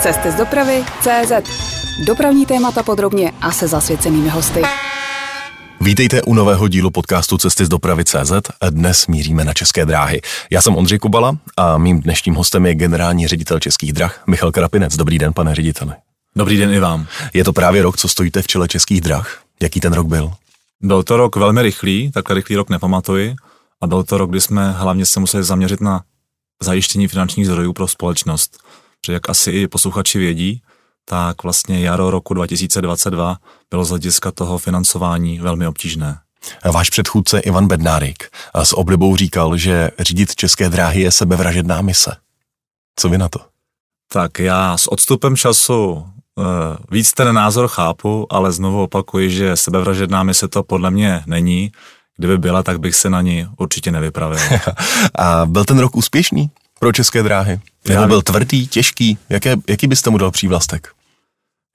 Cesty z dopravy CZ. Dopravní témata podrobně a se zasvěcenými hosty. Vítejte u nového dílu podcastu Cesty z dopravy CZ. Dnes míříme na České dráhy. Já jsem Ondřej Kubala a mým dnešním hostem je generální ředitel Českých drah Michal Krapinec. Dobrý den, pane řediteli. Dobrý den i vám. Je to právě rok, co stojíte v čele Českých drah. Jaký ten rok byl? Byl to rok velmi rychlý, takhle rychlý rok nepamatuji. A byl to rok, kdy jsme hlavně se museli zaměřit na zajištění finančních zdrojů pro společnost. Protože jak asi i posluchači vědí, tak vlastně jaro roku 2022 bylo z hlediska toho financování velmi obtížné. Váš předchůdce Ivan Bednárik s oblibou říkal, že řídit české dráhy je sebevražedná mise. Co vy na to? Tak já s odstupem času uh, víc ten názor chápu, ale znovu opakuji, že sebevražedná mise to podle mě není. Kdyby byla, tak bych se na ní určitě nevypravil. A byl ten rok úspěšný pro české dráhy? Nebo byl tvrdý, těžký? Jaké, jaký byste mu dal přívlastek?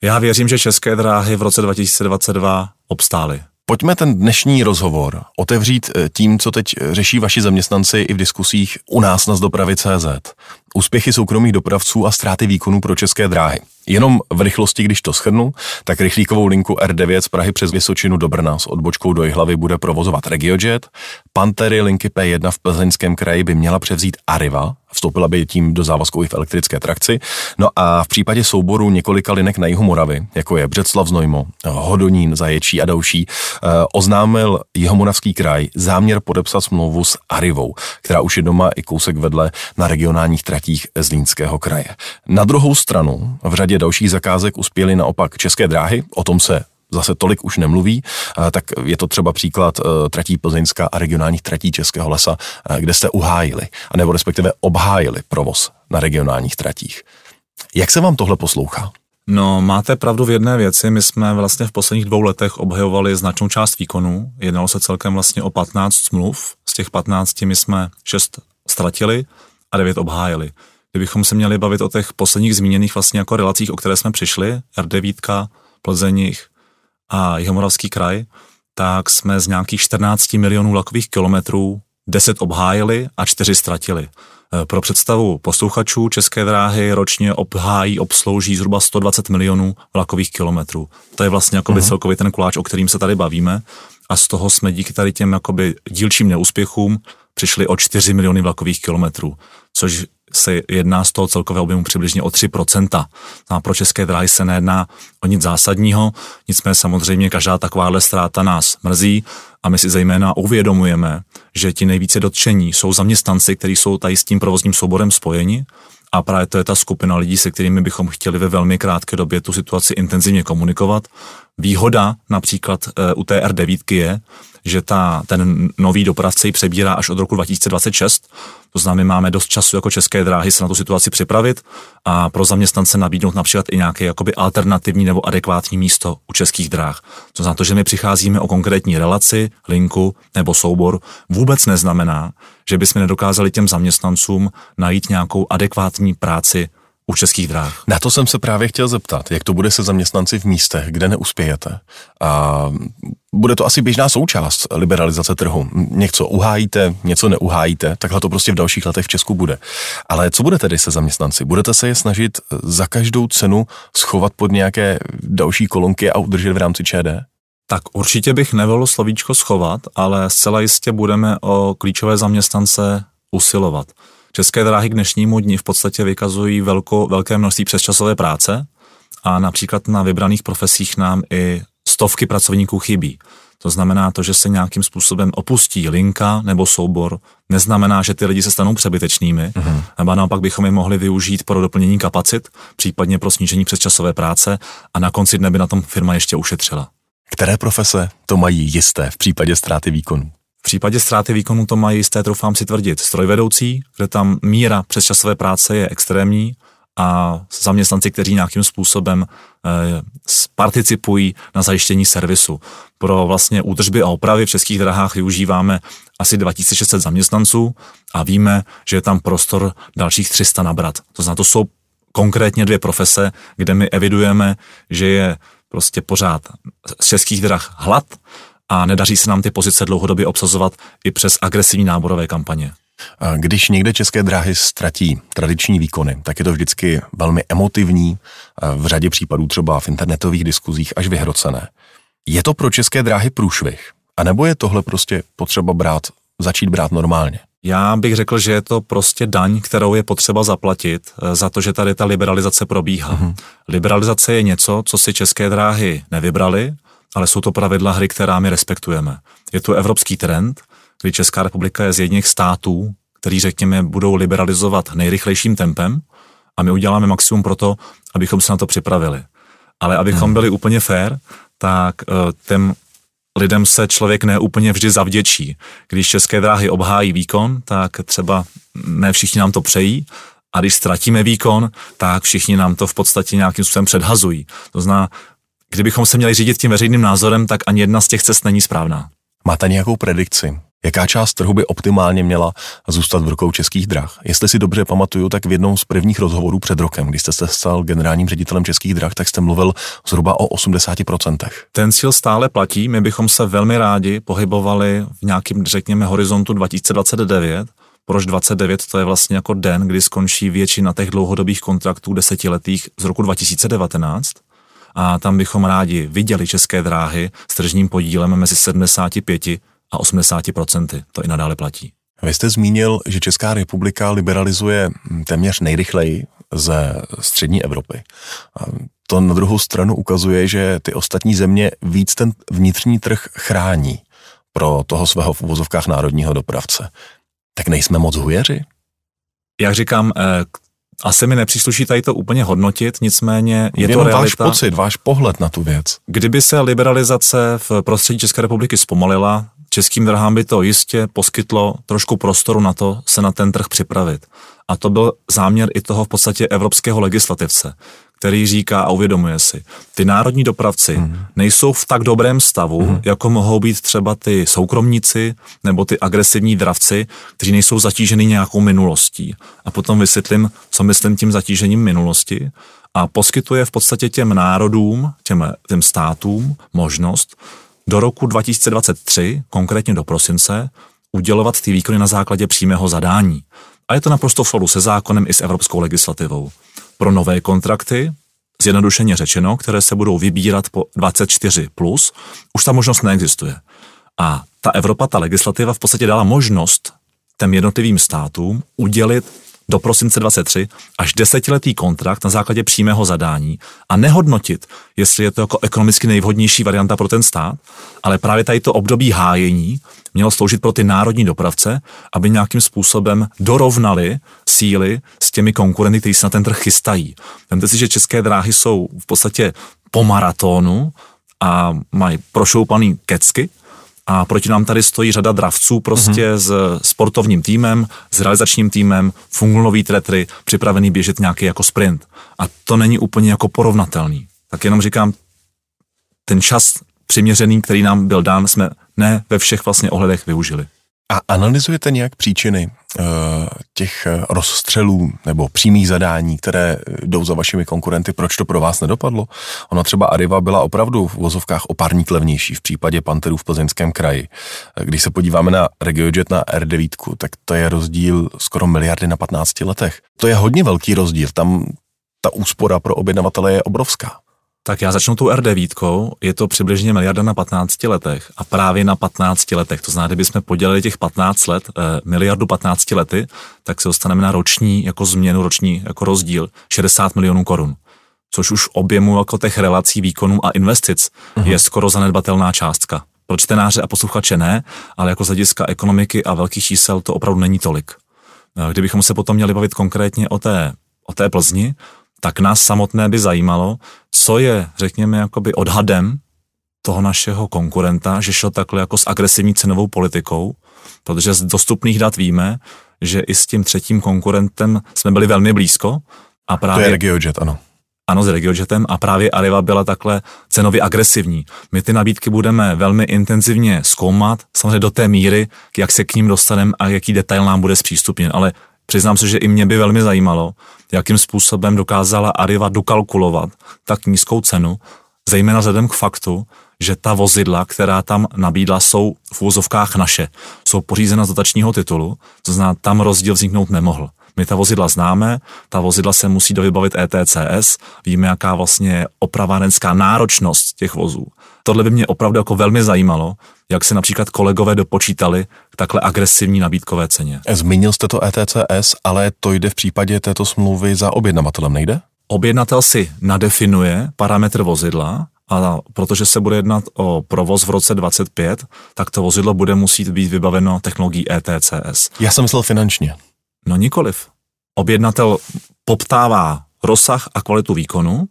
Já věřím, že české dráhy v roce 2022 obstály. Pojďme ten dnešní rozhovor otevřít eh, tím, co teď řeší vaši zaměstnanci i v diskusích u nás na Zdopravy CZ. Úspěchy soukromých dopravců a ztráty výkonů pro české dráhy. Jenom v rychlosti, když to schrnu, tak rychlíkovou linku R9 z Prahy přes Vysočinu do Brna s odbočkou do Jihlavy bude provozovat RegioJet. Pantery linky P1 v Plzeňském kraji by měla převzít Arriva, vstoupila by tím do závazku i v elektrické trakci. No a v případě souboru několika linek na jihu Moravy, jako je Břeclav Znojmo, Hodonín, Zaječí a další, eh, oznámil Jihomoravský kraj záměr podepsat smlouvu s Arrivou, která už je doma i kousek vedle na regionálních tratích Zlínského kraje. Na druhou stranu v řadě dalších zakázek uspěly naopak české dráhy, o tom se zase tolik už nemluví, tak je to třeba příklad e, tratí Plzeňska a regionálních tratí Českého lesa, e, kde jste uhájili, anebo respektive obhájili provoz na regionálních tratích. Jak se vám tohle poslouchá? No, máte pravdu v jedné věci. My jsme vlastně v posledních dvou letech obhajovali značnou část výkonu. Jednalo se celkem vlastně o 15 smluv. Z těch 15 my jsme 6 ztratili a 9 obhájili. Kdybychom se měli bavit o těch posledních zmíněných vlastně jako relacích, o které jsme přišli, R9, Plzeňich a Jihomoravský kraj, tak jsme z nějakých 14 milionů lakových kilometrů 10 obhájili a 4 ztratili. E, pro představu posluchačů České dráhy ročně obhájí, obslouží zhruba 120 milionů vlakových kilometrů. To je vlastně jakoby uh-huh. celkový ten koláč, o kterým se tady bavíme a z toho jsme díky tady těm jakoby dílčím neúspěchům přišli o 4 miliony vlakových kilometrů, což se jedná z toho celkového objemu přibližně o 3%. A pro české dráhy se nejedná o nic zásadního, nicméně samozřejmě každá takováhle ztráta nás mrzí a my si zejména uvědomujeme, že ti nejvíce dotčení jsou zaměstnanci, kteří jsou tady s tím provozním souborem spojeni a právě to je ta skupina lidí, se kterými bychom chtěli ve velmi krátké době tu situaci intenzivně komunikovat. Výhoda například eh, u té R9 je, že ta, ten nový dopravce ji přebírá až od roku 2026. To znamená, máme dost času jako české dráhy se na tu situaci připravit a pro zaměstnance nabídnout například i nějaké jakoby alternativní nebo adekvátní místo u českých dráh. To znamená, to, že my přicházíme o konkrétní relaci, linku nebo soubor, vůbec neznamená, že bychom nedokázali těm zaměstnancům najít nějakou adekvátní práci u českých dráh. Na to jsem se právě chtěl zeptat, jak to bude se zaměstnanci v místech, kde neuspějete. A bude to asi běžná součást liberalizace trhu. Něco uhájíte, něco neuhájíte, takhle to prostě v dalších letech v Česku bude. Ale co bude tedy se zaměstnanci? Budete se je snažit za každou cenu schovat pod nějaké další kolonky a udržet v rámci ČD? Tak určitě bych nevolil slovíčko schovat, ale zcela jistě budeme o klíčové zaměstnance usilovat. České dráhy k dnešnímu dni v podstatě vykazují velko, velké množství přesčasové práce a například na vybraných profesích nám i stovky pracovníků chybí. To znamená to, že se nějakým způsobem opustí linka nebo soubor, neznamená, že ty lidi se stanou přebytečnými, uh-huh. nebo naopak bychom je mohli využít pro doplnění kapacit, případně pro snížení přesčasové práce a na konci dne by na tom firma ještě ušetřila. Které profese to mají jisté v případě ztráty výkonu? V případě ztráty výkonu to mají jisté, troufám si tvrdit, strojvedoucí, kde tam míra přesčasové práce je extrémní a zaměstnanci, kteří nějakým způsobem eh, participují na zajištění servisu. Pro vlastně údržby a opravy v českých drahách využíváme asi 2600 zaměstnanců a víme, že je tam prostor dalších 300 nabrat. To znamená, to jsou konkrétně dvě profese, kde my evidujeme, že je prostě pořád z českých drah hlad a nedaří se nám ty pozice dlouhodobě obsazovat i přes agresivní náborové kampaně. Když někde české dráhy ztratí tradiční výkony, tak je to vždycky velmi emotivní, v řadě případů třeba v internetových diskuzích až vyhrocené. Je to pro české dráhy průšvih? A nebo je tohle prostě potřeba brát, začít brát normálně? Já bych řekl, že je to prostě daň, kterou je potřeba zaplatit eh, za to, že tady ta liberalizace probíhá. Uh-huh. Liberalizace je něco, co si české dráhy nevybrali, ale jsou to pravidla hry, která my respektujeme. Je to evropský trend, kdy Česká republika je z jedných států, který, řekněme, budou liberalizovat nejrychlejším tempem a my uděláme maximum pro to, abychom se na to připravili. Ale abychom hmm. byli úplně fair, tak uh, těm lidem se člověk neúplně vždy zavděčí. Když české dráhy obhájí výkon, tak třeba ne všichni nám to přejí, a když ztratíme výkon, tak všichni nám to v podstatě nějakým způsobem předhazují. To znamená, kdybychom se měli řídit tím veřejným názorem, tak ani jedna z těch cest není správná. Máte nějakou predikci? Jaká část trhu by optimálně měla zůstat v rukou českých drah? Jestli si dobře pamatuju, tak v jednom z prvních rozhovorů před rokem, kdy jste se stal generálním ředitelem českých drah, tak jste mluvil zhruba o 80%. Ten cíl stále platí, my bychom se velmi rádi pohybovali v nějakém, řekněme, horizontu 2029, proč 29, to je vlastně jako den, kdy skončí většina těch dlouhodobých kontraktů desetiletých z roku 2019 a tam bychom rádi viděli české dráhy s tržním podílem mezi 75 a 80%. To i nadále platí. Vy jste zmínil, že Česká republika liberalizuje téměř nejrychleji ze střední Evropy. A to na druhou stranu ukazuje, že ty ostatní země víc ten vnitřní trh chrání pro toho svého v uvozovkách národního dopravce. Tak nejsme moc hujeři? Jak říkám, eh, asi mi nepřísluší tady to úplně hodnotit, nicméně je Jenom to realita. váš pocit, váš pohled na tu věc. Kdyby se liberalizace v prostředí České republiky zpomalila, českým drahám by to jistě poskytlo trošku prostoru na to se na ten trh připravit. A to byl záměr i toho v podstatě evropského legislativce, který říká a uvědomuje si, ty národní dopravci hmm. nejsou v tak dobrém stavu, hmm. jako mohou být třeba ty soukromníci nebo ty agresivní dravci, kteří nejsou zatíženi nějakou minulostí. A potom vysvětlím, co myslím tím zatížením minulosti a poskytuje v podstatě těm národům, těm, těm státům možnost do roku 2023, konkrétně do prosince, udělovat ty výkony na základě přímého zadání. A je to naprosto v souladu se zákonem i s evropskou legislativou. Pro nové kontrakty, zjednodušeně řečeno, které se budou vybírat po 24+, plus, už ta možnost neexistuje. A ta Evropa, ta legislativa v podstatě dala možnost těm jednotlivým státům udělit do prosince 23 až desetiletý kontrakt na základě přímého zadání a nehodnotit, jestli je to jako ekonomicky nejvhodnější varianta pro ten stát, ale právě tady to období hájení mělo sloužit pro ty národní dopravce, aby nějakým způsobem dorovnali síly s těmi konkurenty, kteří se na ten trh chystají. Vemte si, že české dráhy jsou v podstatě po maratonu a mají prošoupaný kecky, a proti nám tady stojí řada dravců prostě mm-hmm. s sportovním týmem, s realizačním týmem, fungulový tretry, připravený běžet nějaký jako sprint. A to není úplně jako porovnatelný. Tak jenom říkám, ten čas přiměřený, který nám byl dán, jsme ne ve všech vlastně ohledech využili. A analyzujete nějak příčiny uh, těch eh, rozstřelů nebo přímých zadání, které jdou za vašimi konkurenty, proč to pro vás nedopadlo? Ona třeba Arriva byla opravdu v vozovkách o párník levnější v případě Panterů v plzeňském kraji. Když se podíváme na RegioJet na R9, tak to je rozdíl skoro miliardy na 15 letech. To je hodně velký rozdíl, tam ta úspora pro objednavatele je obrovská. Tak já začnu tou R9, je to přibližně miliarda na 15 letech a právě na 15 letech, to znamená, kdybychom podělili těch 15 let, eh, miliardu 15 lety, tak se dostaneme na roční jako změnu, roční jako rozdíl 60 milionů korun. Což už objemu jako těch relací výkonů a investic uh-huh. je skoro zanedbatelná částka. Pro čtenáře a posluchače ne, ale jako z hlediska ekonomiky a velkých čísel to opravdu není tolik. Eh, kdybychom se potom měli bavit konkrétně o té, o té Plzni, tak nás samotné by zajímalo, co je, řekněme, jakoby odhadem toho našeho konkurenta, že šel takhle jako s agresivní cenovou politikou, protože z dostupných dat víme, že i s tím třetím konkurentem jsme byli velmi blízko. A právě, to je RegioJet, ano. Ano, s RegioJetem a právě Arriva byla takhle cenově agresivní. My ty nabídky budeme velmi intenzivně zkoumat, samozřejmě do té míry, jak se k ním dostaneme a jaký detail nám bude zpřístupněn, ale Přiznám se, že i mě by velmi zajímalo, jakým způsobem dokázala Arriva dokalkulovat tak nízkou cenu, zejména vzhledem k faktu, že ta vozidla, která tam nabídla, jsou v úzovkách naše. Jsou pořízena z dotačního titulu, to znamená, tam rozdíl vzniknout nemohl. My ta vozidla známe, ta vozidla se musí dovybavit ETCS, víme, jaká vlastně je opravárenská náročnost těch vozů. Tohle by mě opravdu jako velmi zajímalo, jak se například kolegové dopočítali k takhle agresivní nabídkové ceně. Zmínil jste to ETCS, ale to jde v případě této smlouvy za objednavatelem, nejde? Objednatel si nadefinuje parametr vozidla a protože se bude jednat o provoz v roce 25, tak to vozidlo bude muset být vybaveno technologií ETCS. Já jsem myslel finančně. No nikoliv. Objednatel poptává rozsah a kvalitu výkonu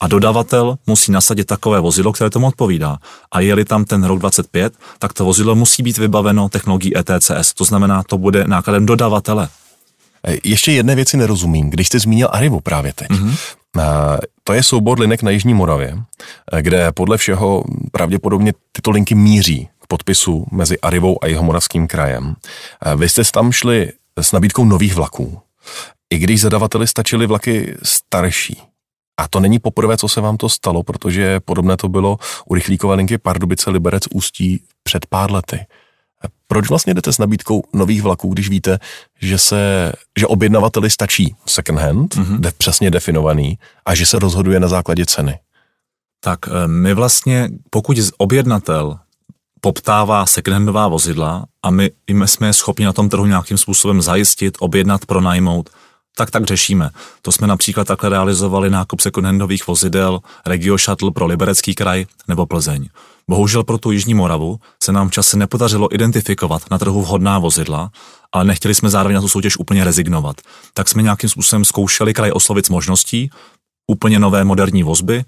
a dodavatel musí nasadit takové vozidlo, které tomu odpovídá. A je-li tam ten rok 25, tak to vozidlo musí být vybaveno technologií ETCS. To znamená, to bude nákladem dodavatele. E, ještě jedné věci nerozumím. Když jste zmínil Arrivu právě teď, mm-hmm. to je soubor linek na Jižní Moravě, e, kde podle všeho pravděpodobně tyto linky míří k podpisu mezi Arivou a jeho moravským krajem. Vy jste tam šli s nabídkou nových vlaků, i když zadavateli stačily vlaky starší. A to není poprvé, co se vám to stalo, protože podobné to bylo u rychlíkové linky Pardubice Liberec Ústí před pár lety. Proč vlastně jdete s nabídkou nových vlaků, když víte, že se, že objednavateli stačí second hand, mm-hmm. de, přesně definovaný, a že se rozhoduje na základě ceny? Tak eh, my vlastně, pokud objednatel poptává secondhandová vozidla a my, jsme schopni na tom trhu nějakým způsobem zajistit, objednat, pronajmout, tak tak řešíme. To jsme například takhle realizovali nákup secondhandových vozidel Regio Shuttle pro Liberecký kraj nebo Plzeň. Bohužel pro tu Jižní Moravu se nám v čase nepodařilo identifikovat na trhu vhodná vozidla, ale nechtěli jsme zároveň na tu soutěž úplně rezignovat. Tak jsme nějakým způsobem zkoušeli kraj oslovit s možností úplně nové moderní vozby,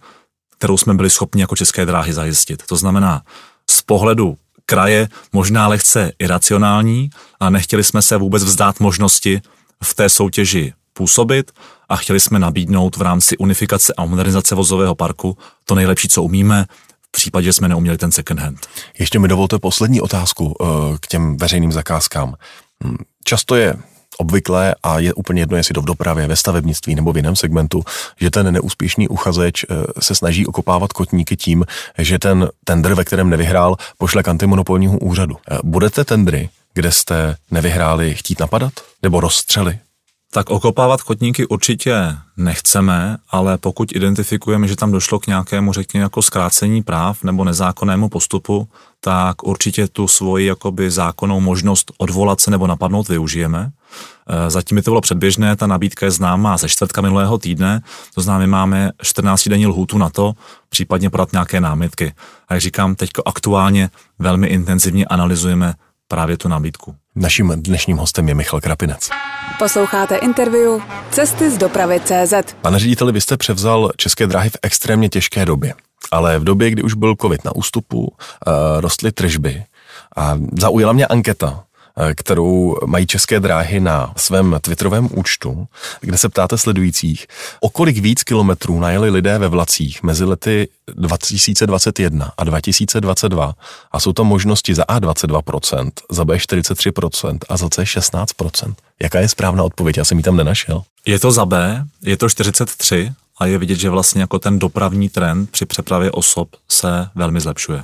kterou jsme byli schopni jako české dráhy zajistit. To znamená, z pohledu kraje možná lehce iracionální a nechtěli jsme se vůbec vzdát možnosti v té soutěži působit a chtěli jsme nabídnout v rámci unifikace a modernizace vozového parku to nejlepší, co umíme, v případě, že jsme neuměli ten second hand. Ještě mi dovolte poslední otázku eh, k těm veřejným zakázkám. Hm, často je obvyklé a je úplně jedno, jestli to v dopravě, ve stavebnictví nebo v jiném segmentu, že ten neúspěšný uchazeč eh, se snaží okopávat kotníky tím, že ten tender, ve kterém nevyhrál, pošle k antimonopolního úřadu. Eh, budete tendry, kde jste nevyhráli, chtít napadat? Nebo rozstřely? Tak okopávat kotníky určitě nechceme, ale pokud identifikujeme, že tam došlo k nějakému, řekněme, jako zkrácení práv nebo nezákonnému postupu, tak určitě tu svoji jakoby zákonnou možnost odvolat se nebo napadnout využijeme. E, zatím mi to bylo předběžné, ta nabídka je známá ze čtvrtka minulého týdne, to znamená, my máme 14 denní lhůtu na to, případně podat nějaké námitky. A jak říkám, teď aktuálně velmi intenzivně analyzujeme právě tu nabídku. Naším dnešním hostem je Michal Krapinec. Posloucháte interview Cesty z dopravy CZ. Pane řediteli, vy jste převzal České dráhy v extrémně těžké době, ale v době, kdy už byl covid na ústupu, uh, rostly tržby a zaujala mě anketa, Eh, kterou mají české dráhy na svém Twitterovém účtu, kde se ptáte sledujících, o kolik víc kilometrů najeli lidé ve vlacích mezi lety 2021 a 2022 a jsou tam možnosti za A 22%, za B 43% a za C 16%. Jaká je správná odpověď? Já jsem ji tam nenašel. Je to za B, je to 43 a je vidět, že vlastně jako ten dopravní trend při přepravě osob se velmi zlepšuje.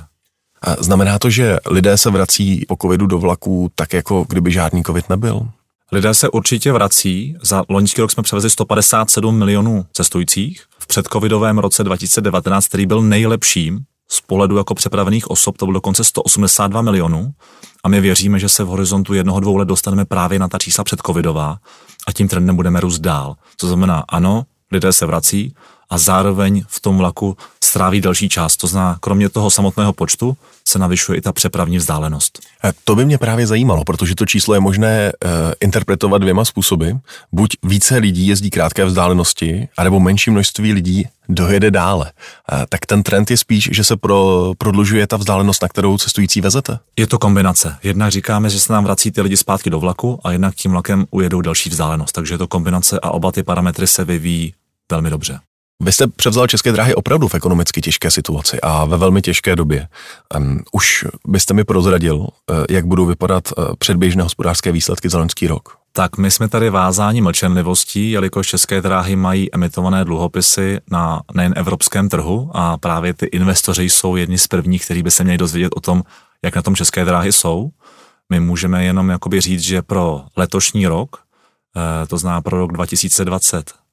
Znamená to, že lidé se vrací po covidu do vlaků tak, jako kdyby žádný covid nebyl? Lidé se určitě vrací. Za loňský rok jsme převezli 157 milionů cestujících. V předcovidovém roce 2019, který byl nejlepším z pohledu jako přepravených osob, to bylo dokonce 182 milionů. A my věříme, že se v horizontu jednoho, dvou let dostaneme právě na ta čísla předcovidová a tím trendem budeme růst dál. Co znamená, ano, lidé se vrací, a zároveň v tom vlaku stráví další čas. To znamená, kromě toho samotného počtu se navyšuje i ta přepravní vzdálenost. E, to by mě právě zajímalo, protože to číslo je možné uh, interpretovat dvěma způsoby. Buď více lidí jezdí krátké vzdálenosti, anebo menší množství lidí dojede dále. Uh, tak ten trend je spíš, že se pro, prodlužuje ta vzdálenost, na kterou cestující vezete? Je to kombinace. Jednak říkáme, že se nám vrací ty lidi zpátky do vlaku a jednak tím vlakem ujedou další vzdálenost. Takže je to kombinace a oba ty parametry se vyvíjí velmi dobře. Vy jste převzal České dráhy opravdu v ekonomicky těžké situaci a ve velmi těžké době. Um, už byste mi prozradil, uh, jak budou vypadat uh, předběžné hospodářské výsledky za loňský rok? Tak my jsme tady vázáni mlčenlivostí, jelikož České dráhy mají emitované dluhopisy na nejen evropském trhu a právě ty investoři jsou jedni z prvních, kteří by se měli dozvědět o tom, jak na tom České dráhy jsou. My můžeme jenom jakoby říct, že pro letošní rok, uh, to znamená pro rok 2020,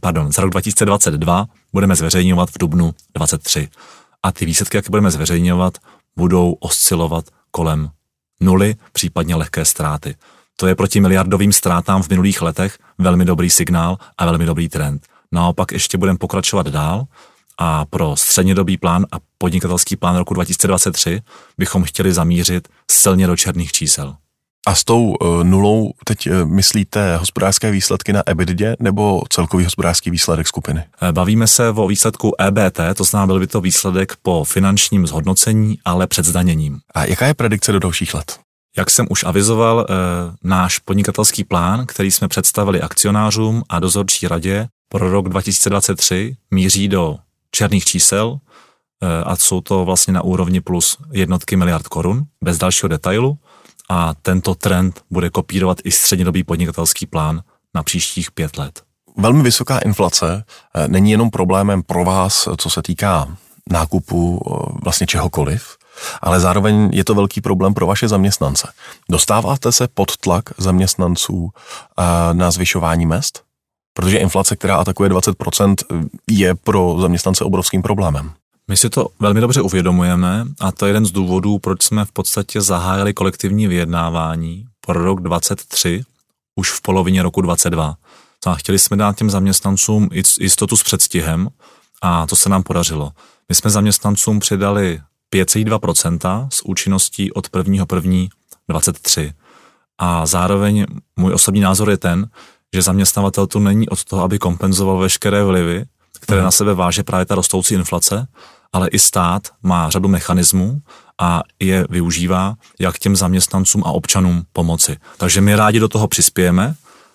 pardon, za rok 2022 budeme zveřejňovat v dubnu 23. A ty výsledky, jak budeme zveřejňovat, budou oscilovat kolem nuly, případně lehké ztráty. To je proti miliardovým ztrátám v minulých letech velmi dobrý signál a velmi dobrý trend. Naopak ještě budeme pokračovat dál a pro střednědobý plán a podnikatelský plán roku 2023 bychom chtěli zamířit silně do černých čísel. A s tou uh, nulou teď uh, myslíte hospodářské výsledky na EBITDA nebo celkový hospodářský výsledek skupiny? Eh, bavíme se o výsledku EBT, to znamená, byl by to výsledek po finančním zhodnocení, ale před zdaněním. A jaká je predikce do dalších let? Jak jsem už avizoval, náš podnikatelský plán, který jsme představili akcionářům a dozorčí radě pro rok 2023, míří do černých čísel a jsou to vlastně na úrovni plus jednotky miliard korun, bez dalšího detailu a tento trend bude kopírovat i střednědobý podnikatelský plán na příštích pět let. Velmi vysoká inflace eh, není jenom problémem pro vás, co se týká nákupu eh, vlastně čehokoliv, ale zároveň je to velký problém pro vaše zaměstnance. Dostáváte se pod tlak zaměstnanců eh, na zvyšování mest? Protože inflace, která atakuje 20%, je pro zaměstnance obrovským problémem. My si to velmi dobře uvědomujeme a to je jeden z důvodů, proč jsme v podstatě zahájili kolektivní vyjednávání pro rok 23 už v polovině roku 22. A chtěli jsme dát těm zaměstnancům jistotu s předstihem a to se nám podařilo. My jsme zaměstnancům přidali 5,2% s účinností od 1.1.23. A zároveň můj osobní názor je ten, že zaměstnavatel tu není od toho, aby kompenzoval veškeré vlivy, které na sebe váže právě ta rostoucí inflace, ale i stát má řadu mechanismů a je využívá, jak těm zaměstnancům a občanům pomoci. Takže my rádi do toho přispějeme,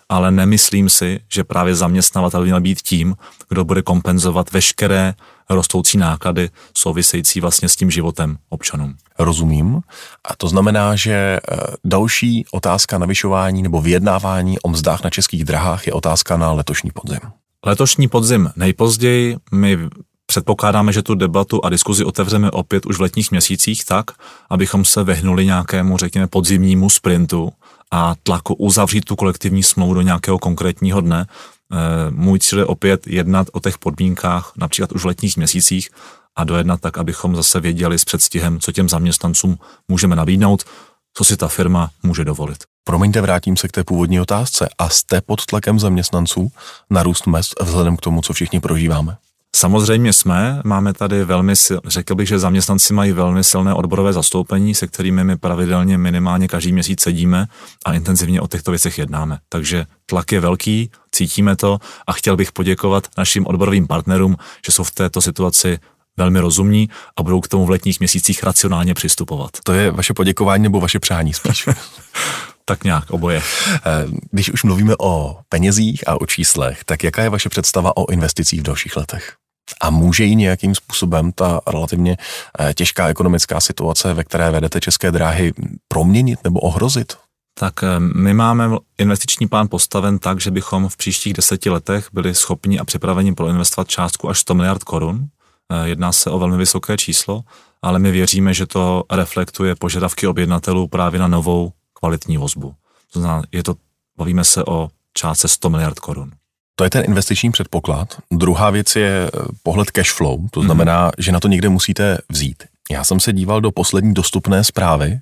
ale nemyslím si, že právě zaměstnavatel měl být tím, kdo bude kompenzovat veškeré rostoucí náklady související vlastně s tím životem občanům. Rozumím. A to znamená, že eh, další otázka navyšování nebo vyjednávání o mzdách na českých drahách je otázka na letošní podzim. Letošní podzim nejpozději. My Předpokládáme, že tu debatu a diskuzi otevřeme opět už v letních měsících tak, abychom se vyhnuli nějakému, řekněme, podzimnímu sprintu a tlaku uzavřít tu kolektivní smlouvu do nějakého konkrétního dne. Eh, můj cíl je opět jednat o těch podmínkách, například už v letních měsících, a dojednat tak, abychom zase věděli s předstihem, co těm zaměstnancům můžeme nabídnout, co si ta firma může dovolit. Promiňte, vrátím se k té původní otázce. A jste pod tlakem zaměstnanců na růst mest vzhledem k tomu, co všichni prožíváme? Samozřejmě jsme, máme tady velmi, řekl bych, že zaměstnanci mají velmi silné odborové zastoupení, se kterými my pravidelně minimálně každý měsíc sedíme a intenzivně o těchto věcech jednáme. Takže tlak je velký, cítíme to a chtěl bych poděkovat našim odborovým partnerům, že jsou v této situaci velmi rozumní a budou k tomu v letních měsících racionálně přistupovat. To je vaše poděkování nebo vaše přání spíš? tak nějak oboje. Eh, když už mluvíme o penězích a o číslech, tak jaká je vaše představa o investicích v dalších letech? A může ji nějakým způsobem ta relativně eh, těžká ekonomická situace, ve které vedete české dráhy, proměnit nebo ohrozit? Tak eh, my máme investiční plán postaven tak, že bychom v příštích deseti letech byli schopni a připraveni proinvestovat částku až 100 miliard korun. Jedná se o velmi vysoké číslo, ale my věříme, že to reflektuje požadavky objednatelů právě na novou kvalitní vozbu. To znamená, je to, bavíme se o částce 100 miliard korun. To je ten investiční předpoklad. Druhá věc je eh, pohled cash flow, to mhm. znamená, mm-hmm. že na to někde musíte vzít. Já jsem se díval do poslední dostupné zprávy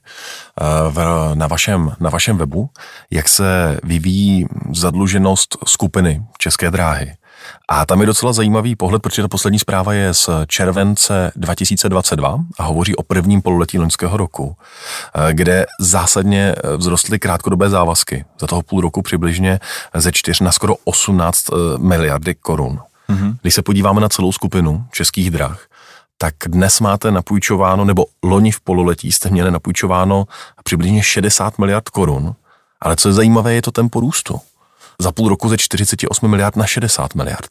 v, na, vašem, na vašem webu, jak se vyvíjí zadluženost skupiny České dráhy. A tam je docela zajímavý pohled, protože ta poslední zpráva je z července 2022 a hovoří o prvním pololetí loňského roku, eh, kde zásadně eh, vzrostly krátkodobé závazky. Za toho půl roku přibližně ze 4 na skoro 18 eh, miliardy korun. Mm-hmm. Když se podíváme na celou skupinu českých drah, tak dnes máte napůjčováno, nebo loni v pololetí jste měli napůjčováno přibližně 60 miliard korun, ale co je zajímavé, je to tempo růstu za půl roku ze 48 miliard na 60 miliard.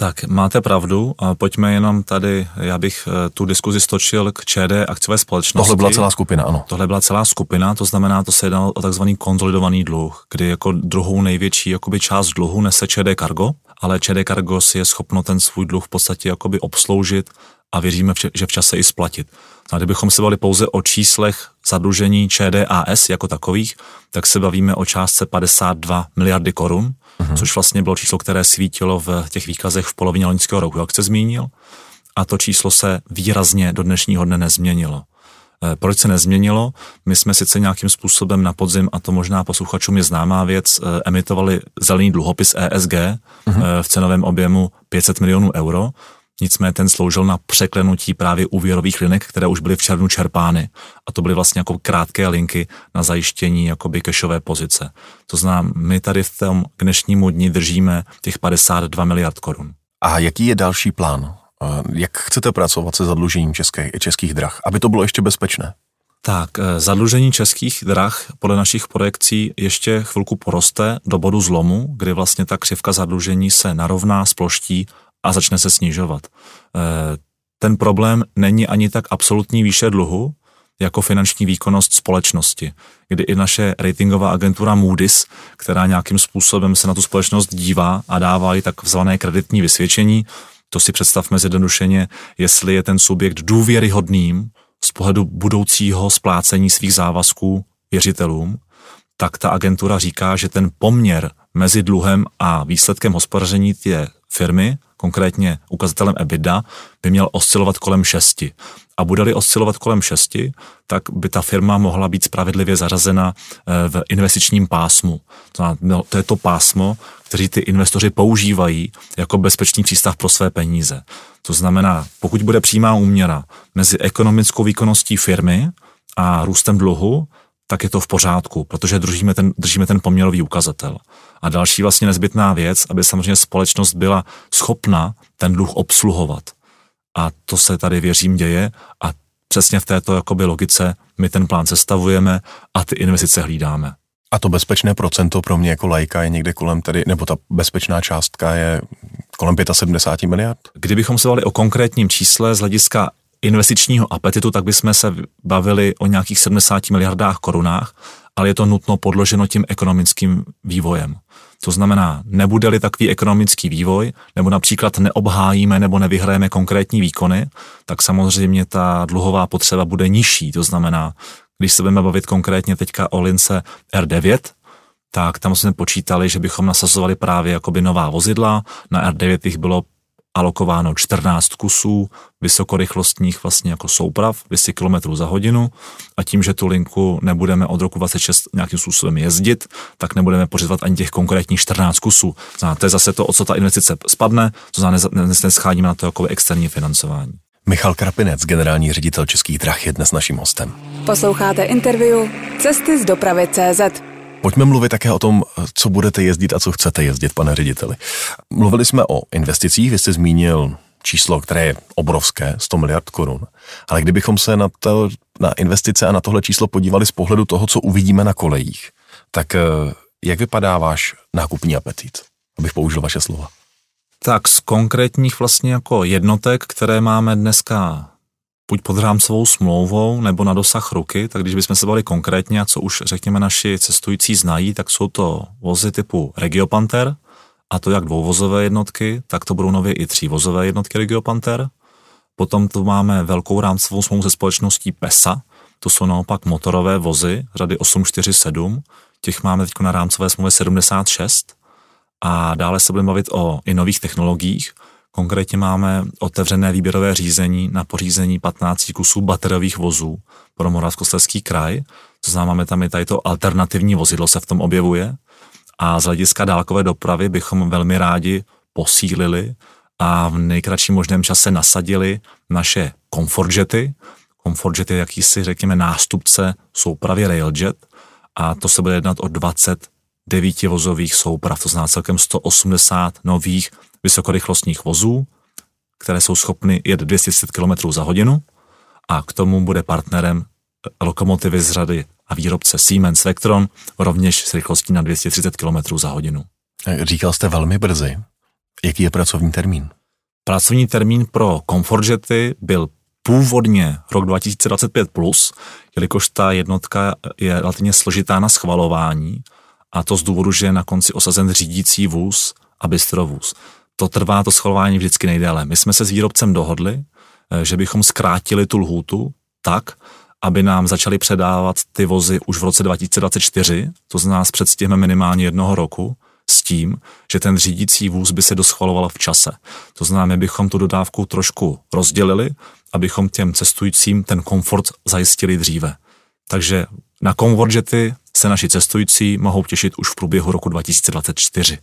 Tak, máte pravdu. A pojďme jenom tady, já bych eh, tu diskuzi stočil k ČD akciové společnosti. Tohle byla celá skupina, ano. Tohle byla celá skupina, to znamená, to se jednalo o takzvaný konsolidovaný dluh, kdy jako druhou největší jakoby část dluhu nese ČD Cargo, ale ČD Cargo si je schopno ten svůj dluh v podstatě jakoby obsloužit a věříme, že v čase i splatit. A kdybychom se bavili pouze o číslech zadlužení ČDAS jako takových, tak se bavíme o částce 52 miliardy korun, uh-huh. což vlastně bylo číslo, které svítilo v těch výkazech v polovině loňského roku, jak jste zmínil. A to číslo se výrazně do dnešního dne nezměnilo. E, proč se nezměnilo? My jsme sice nějakým způsobem na podzim, a to možná posluchačům je známá věc, e, emitovali zelený dluhopis ESG uh-huh. v cenovém objemu 500 milionů euro, Nicméně ten sloužil na překlenutí právě úvěrových linek, které už byly v červnu čerpány. A to byly vlastně jako krátké linky na zajištění jakoby kešové pozice. To znamená, my tady v tom dnešnímu dni držíme těch 52 miliard korun. A jaký je další plán? Jak chcete pracovat se zadlužením české, českých drah, aby to bylo ještě bezpečné? Tak, eh, zadlužení českých drah podle našich projekcí ještě chvilku poroste do bodu zlomu, kdy vlastně ta křivka zadlužení se narovná, sploští a začne se snižovat. Eh, ten problém není ani tak absolutní výše dluhu, jako finanční výkonnost společnosti, kdy i naše ratingová agentura Moody's, která nějakým způsobem se na tu společnost dívá a dává i takzvané kreditní vysvědčení, to si představme zjednodušeně, jestli je ten subjekt důvěryhodným z pohledu budoucího splácení svých závazků věřitelům, tak ta agentura říká, že ten poměr mezi dluhem a výsledkem hospodaření té firmy konkrétně ukazatelem EBITDA, by měl oscilovat kolem 6. A bude-li oscilovat kolem 6, tak by ta firma mohla být spravedlivě zařazena eh, v investičním pásmu. No, to je to pásmo, kteří ty investoři používají jako bezpečný přístav pro své peníze. To znamená, pokud bude přímá úměra mezi ekonomickou výkonností firmy a růstem dluhu, tak je to v pořádku, protože držíme ten, držíme ten poměrový ukazatel. A další vlastně nezbytná věc, aby samozřejmě společnost byla schopna ten dluh obsluhovat. A to se tady věřím děje a přesně v této jakoby logice my ten plán sestavujeme a ty investice hlídáme. A to bezpečné procento pro mě jako lajka je někde kolem tedy, nebo ta bezpečná částka je kolem 75 miliard? Kdybychom se bavili o konkrétním čísle z hlediska investičního apetitu, tak bychom se bavili o nějakých 70 miliardách korunách, ale je to nutno podloženo tím ekonomickým vývojem. To znamená, nebude-li takový ekonomický vývoj, nebo například neobhájíme nebo nevyhrajeme konkrétní výkony, tak samozřejmě ta dluhová potřeba bude nižší. To znamená, když se budeme bavit konkrétně teďka o lince R9, tak tam jsme počítali, že bychom nasazovali právě jakoby nová vozidla. Na R9 jich bylo alokováno 14 kusů vysokorychlostních vlastně jako souprav 200 km za hodinu a tím, že tu linku nebudeme od roku 26 nějakým způsobem jezdit, tak nebudeme pořizovat ani těch konkrétních 14 kusů. Je zase to, o co ta investice spadne, to znamená, nescháníme na to jako externí financování. Michal Krapinec, generální ředitel Českých drah, je dnes naším hostem. Posloucháte interview Cesty z dopravy CZ. Pojďme mluvit také o tom, co budete jezdit a co chcete jezdit, pane řediteli. Mluvili jsme o investicích, vy jste zmínil číslo, které je obrovské, 100 miliard korun. Ale kdybychom se na, to, na investice a na tohle číslo podívali z pohledu toho, co uvidíme na kolejích, tak eh, jak vypadá váš nákupní apetit? Abych použil vaše slova. Tak z konkrétních vlastně jako jednotek, které máme dneska buď pod rámcovou smlouvou nebo na dosah ruky, tak když bychom se bavili konkrétně, a co už řekněme naši cestující znají, tak jsou to vozy typu Regiopanter, a to jak dvouvozové jednotky, tak to budou nově i třívozové jednotky Regiopanter. Potom tu máme velkou rámcovou smlouvu se společností PESA, to jsou naopak motorové vozy řady 847, těch máme teď na rámcové smlouvě 76 a dále se budeme bavit o i nových technologiích, Konkrétně máme otevřené výběrové řízení na pořízení 15 kusů bateriových vozů pro Moravskoslezský kraj. To znamená, máme tam i tady to alternativní vozidlo se v tom objevuje. A z hlediska dálkové dopravy bychom velmi rádi posílili a v nejkratším možném čase nasadili naše comfortjety. Comfortjet je jakýsi, řekněme, nástupce soupravy Railjet a to se bude jednat o 20 devítívozových souprav, to znamená celkem 180 nových vysokorychlostních vozů, které jsou schopny jet 210 km za hodinu a k tomu bude partnerem lokomotivy z řady a výrobce Siemens Vectron rovněž s rychlostí na 230 km za hodinu. Říkal jste velmi brzy. Jaký je pracovní termín? Pracovní termín pro Comfortjety byl původně rok 2025+, plus, jelikož ta jednotka je relativně složitá na schvalování a to z důvodu, že je na konci osazen řídící vůz a bystrovůz. To trvá to schvalování vždycky nejdéle. My jsme se s výrobcem dohodli, eh, že bychom zkrátili tu lhůtu tak, aby nám začali předávat ty vozy už v roce 2024, to znamená s předstihem minimálně jednoho roku, s tím, že ten řídící vůz by se doschvaloval v čase. To znamená, my bychom tu dodávku trošku rozdělili, abychom těm cestujícím ten komfort zajistili dříve. Takže na Convergety se naši cestující mohou těšit už v průběhu roku 2024.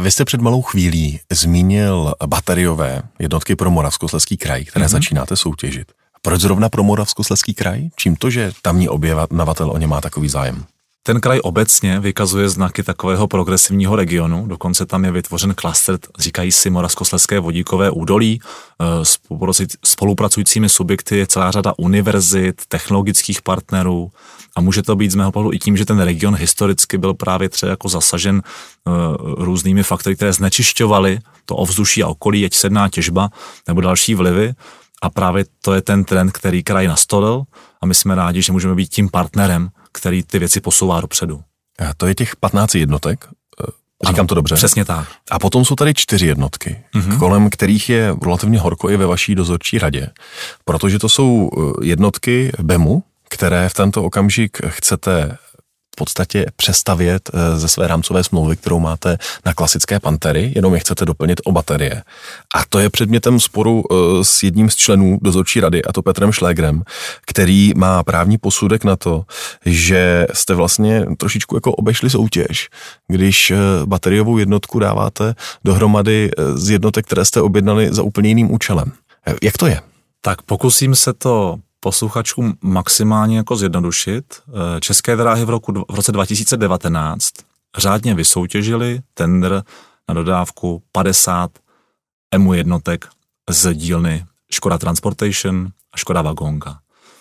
Vy jste před malou chvílí zmínil bateriové jednotky pro Moravskoslezský kraj, které mm-hmm. začínáte soutěžit. Proč zrovna pro Moravskoslezský kraj? Čím to, že tamní objednavatel o ně má takový zájem? Ten kraj obecně vykazuje znaky takového progresivního regionu, dokonce tam je vytvořen klaster, říkají si Moravskoslezské vodíkové údolí, e, spolupracujícími subjekty je celá řada univerzit, technologických partnerů a může to být z mého pohledu i tím, že ten region historicky byl právě třeba jako zasažen e, různými faktory, které znečišťovaly to ovzduší a okolí, ať sedná těžba nebo další vlivy a právě to je ten trend, který kraj nastolil a my jsme rádi, že můžeme být tím partnerem, který ty věci posouvá dopředu. A to je těch 15 jednotek, eh, Říkám ano, to dobře. Přesně tak. A potom jsou tady čtyři jednotky, mm-hmm. kolem kterých je relativně horko i ve vaší dozorčí radě, protože to jsou eh, jednotky BEMu, které v tento okamžik chcete v podstatě přestavět eh, ze své rámcové smlouvy, kterou máte na klasické Pantery, jenom je chcete doplnit o baterie. A to je předmětem sporu eh, s jedním z členů dozorčí rady, a to Petrem Šlégrem, který má právní posudek na to, že jste vlastně trošičku jako obešli soutěž, když eh, bateriovou jednotku dáváte dohromady z jednotek, které jste objednali za úplně jiným účelem. Jak to je? Tak pokusím se to posluchačům maximálně jako zjednodušit. Eh, České dráhy v, roku, v roce 2019 řádně vysoutěžili tender na dodávku 50 EMU jednotek z dílny Škoda Transportation a Škoda Vagonka.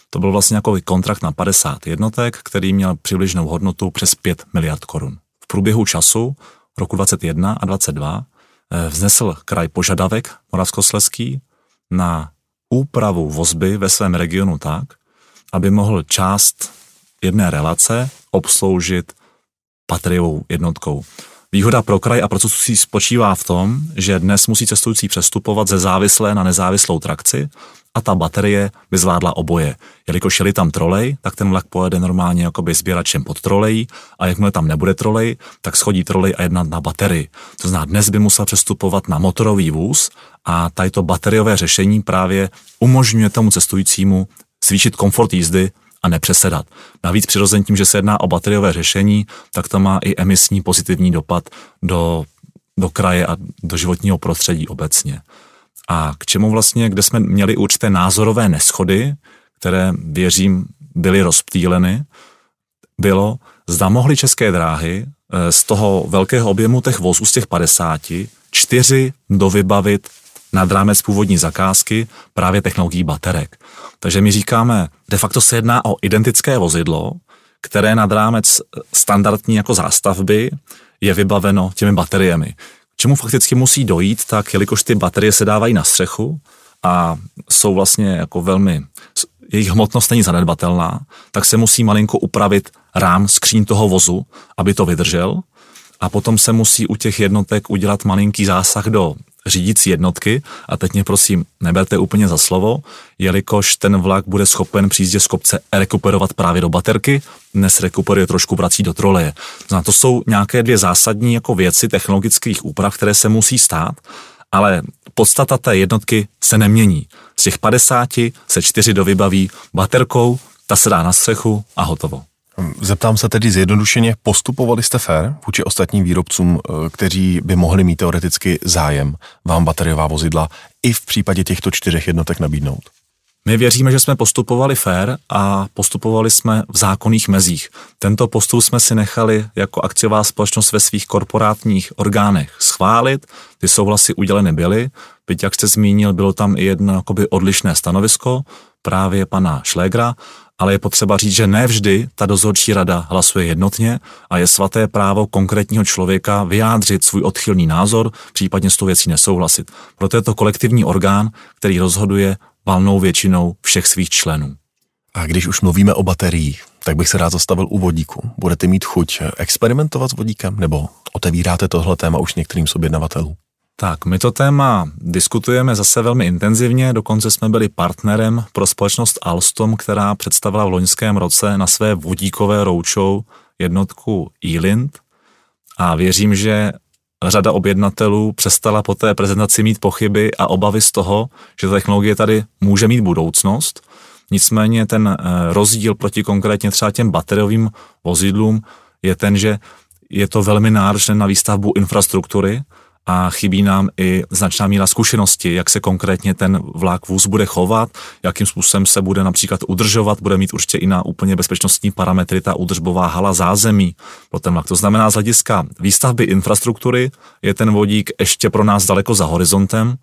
To byl vlastně jako kontrakt na 50 jednotek, který měl přibližnou hodnotu přes 5 miliard korun. V průběhu času roku 2021 a 2022 eh, vznesl kraj požadavek Moravskosleský na úpravu vozby ve svém regionu tak, aby mohl část jedné relace obsloužit patriovou jednotkou. Výhoda pro kraj a pro cestující spočívá v tom, že dnes musí cestující přestupovat ze závislé na nezávislou trakci a ta baterie by zvládla oboje. Jelikož jeli tam trolej, tak ten vlak pojede normálně jakoby sběračem pod trolejí a jakmile tam nebude trolej, tak schodí trolej a jednat na baterii. To znamená, dnes by musel přestupovat na motorový vůz a tady to bateriové řešení právě umožňuje tomu cestujícímu zvýšit komfort jízdy a nepřesedat. Navíc přirozeně tím, že se jedná o bateriové řešení, tak to má i emisní pozitivní dopad do, do kraje a do životního prostředí obecně. A k čemu vlastně, kde jsme měli určité názorové neschody, které, věřím, byly rozptýleny, bylo, zda mohly české dráhy eh, z toho velkého objemu těch vozů, z těch 50, čtyři dovybavit nad rámec původní zakázky právě technologií baterek. Takže my říkáme, de facto se jedná o identické vozidlo, které nad rámec standardní jako zástavby je vybaveno těmi bateriemi. Čemu fakticky musí dojít, tak jelikož ty baterie se dávají na střechu a jsou vlastně jako velmi, jejich hmotnost není zanedbatelná, tak se musí malinko upravit rám skříň toho vozu, aby to vydržel. A potom se musí u těch jednotek udělat malinký zásah do řídící jednotky a teď mě prosím neberte úplně za slovo, jelikož ten vlak bude schopen při jízdě z kopce rekuperovat právě do baterky, dnes rekuperuje trošku vrací do troleje. Znamená, to jsou nějaké dvě zásadní jako věci technologických úprav, které se musí stát, ale podstata té jednotky se nemění. Z těch 50 se čtyři dovybaví baterkou, ta se dá na střechu a hotovo. Zeptám se tedy zjednodušeně, postupovali jste fér vůči ostatním výrobcům, eh, kteří by mohli mít teoreticky zájem vám bateriová vozidla i v případě těchto čtyřech jednotek nabídnout? My věříme, že jsme postupovali fér a postupovali jsme v zákonných mezích. Tento postup jsme si nechali jako akciová společnost ve svých korporátních orgánech schválit. Ty souhlasy uděleny byly. Byť, jak jste zmínil, bylo tam i jedno jakoby odlišné stanovisko právě pana Šlégra ale je potřeba říct, že ne vždy ta dozorčí rada hlasuje jednotně a je svaté právo konkrétního člověka vyjádřit svůj odchylný názor, případně s tou věcí nesouhlasit. Proto je to kolektivní orgán, který rozhoduje valnou většinou všech svých členů. A když už mluvíme o bateriích, tak bych se rád zastavil u vodíku. Budete mít chuť experimentovat s vodíkem, nebo otevíráte tohle téma už některým sobědnavatelům? Tak, my to téma diskutujeme zase velmi intenzivně, dokonce jsme byli partnerem pro společnost Alstom, která představila v loňském roce na své vodíkové roučou jednotku E-Lind a věřím, že řada objednatelů přestala po té prezentaci mít pochyby a obavy z toho, že ta technologie tady může mít budoucnost. Nicméně ten eh, rozdíl proti konkrétně třeba těm bateriovým vozidlům je ten, že je to velmi náročné na výstavbu infrastruktury, a chybí nám i značná míra zkušenosti, jak se konkrétně ten vlak vůz bude chovat, jakým způsobem se bude například udržovat, bude mít určitě i na úplně bezpečnostní parametry ta údržbová hala zázemí pro ten vlak. To znamená, z hlediska výstavby infrastruktury je ten vodík ještě pro nás daleko za horizontem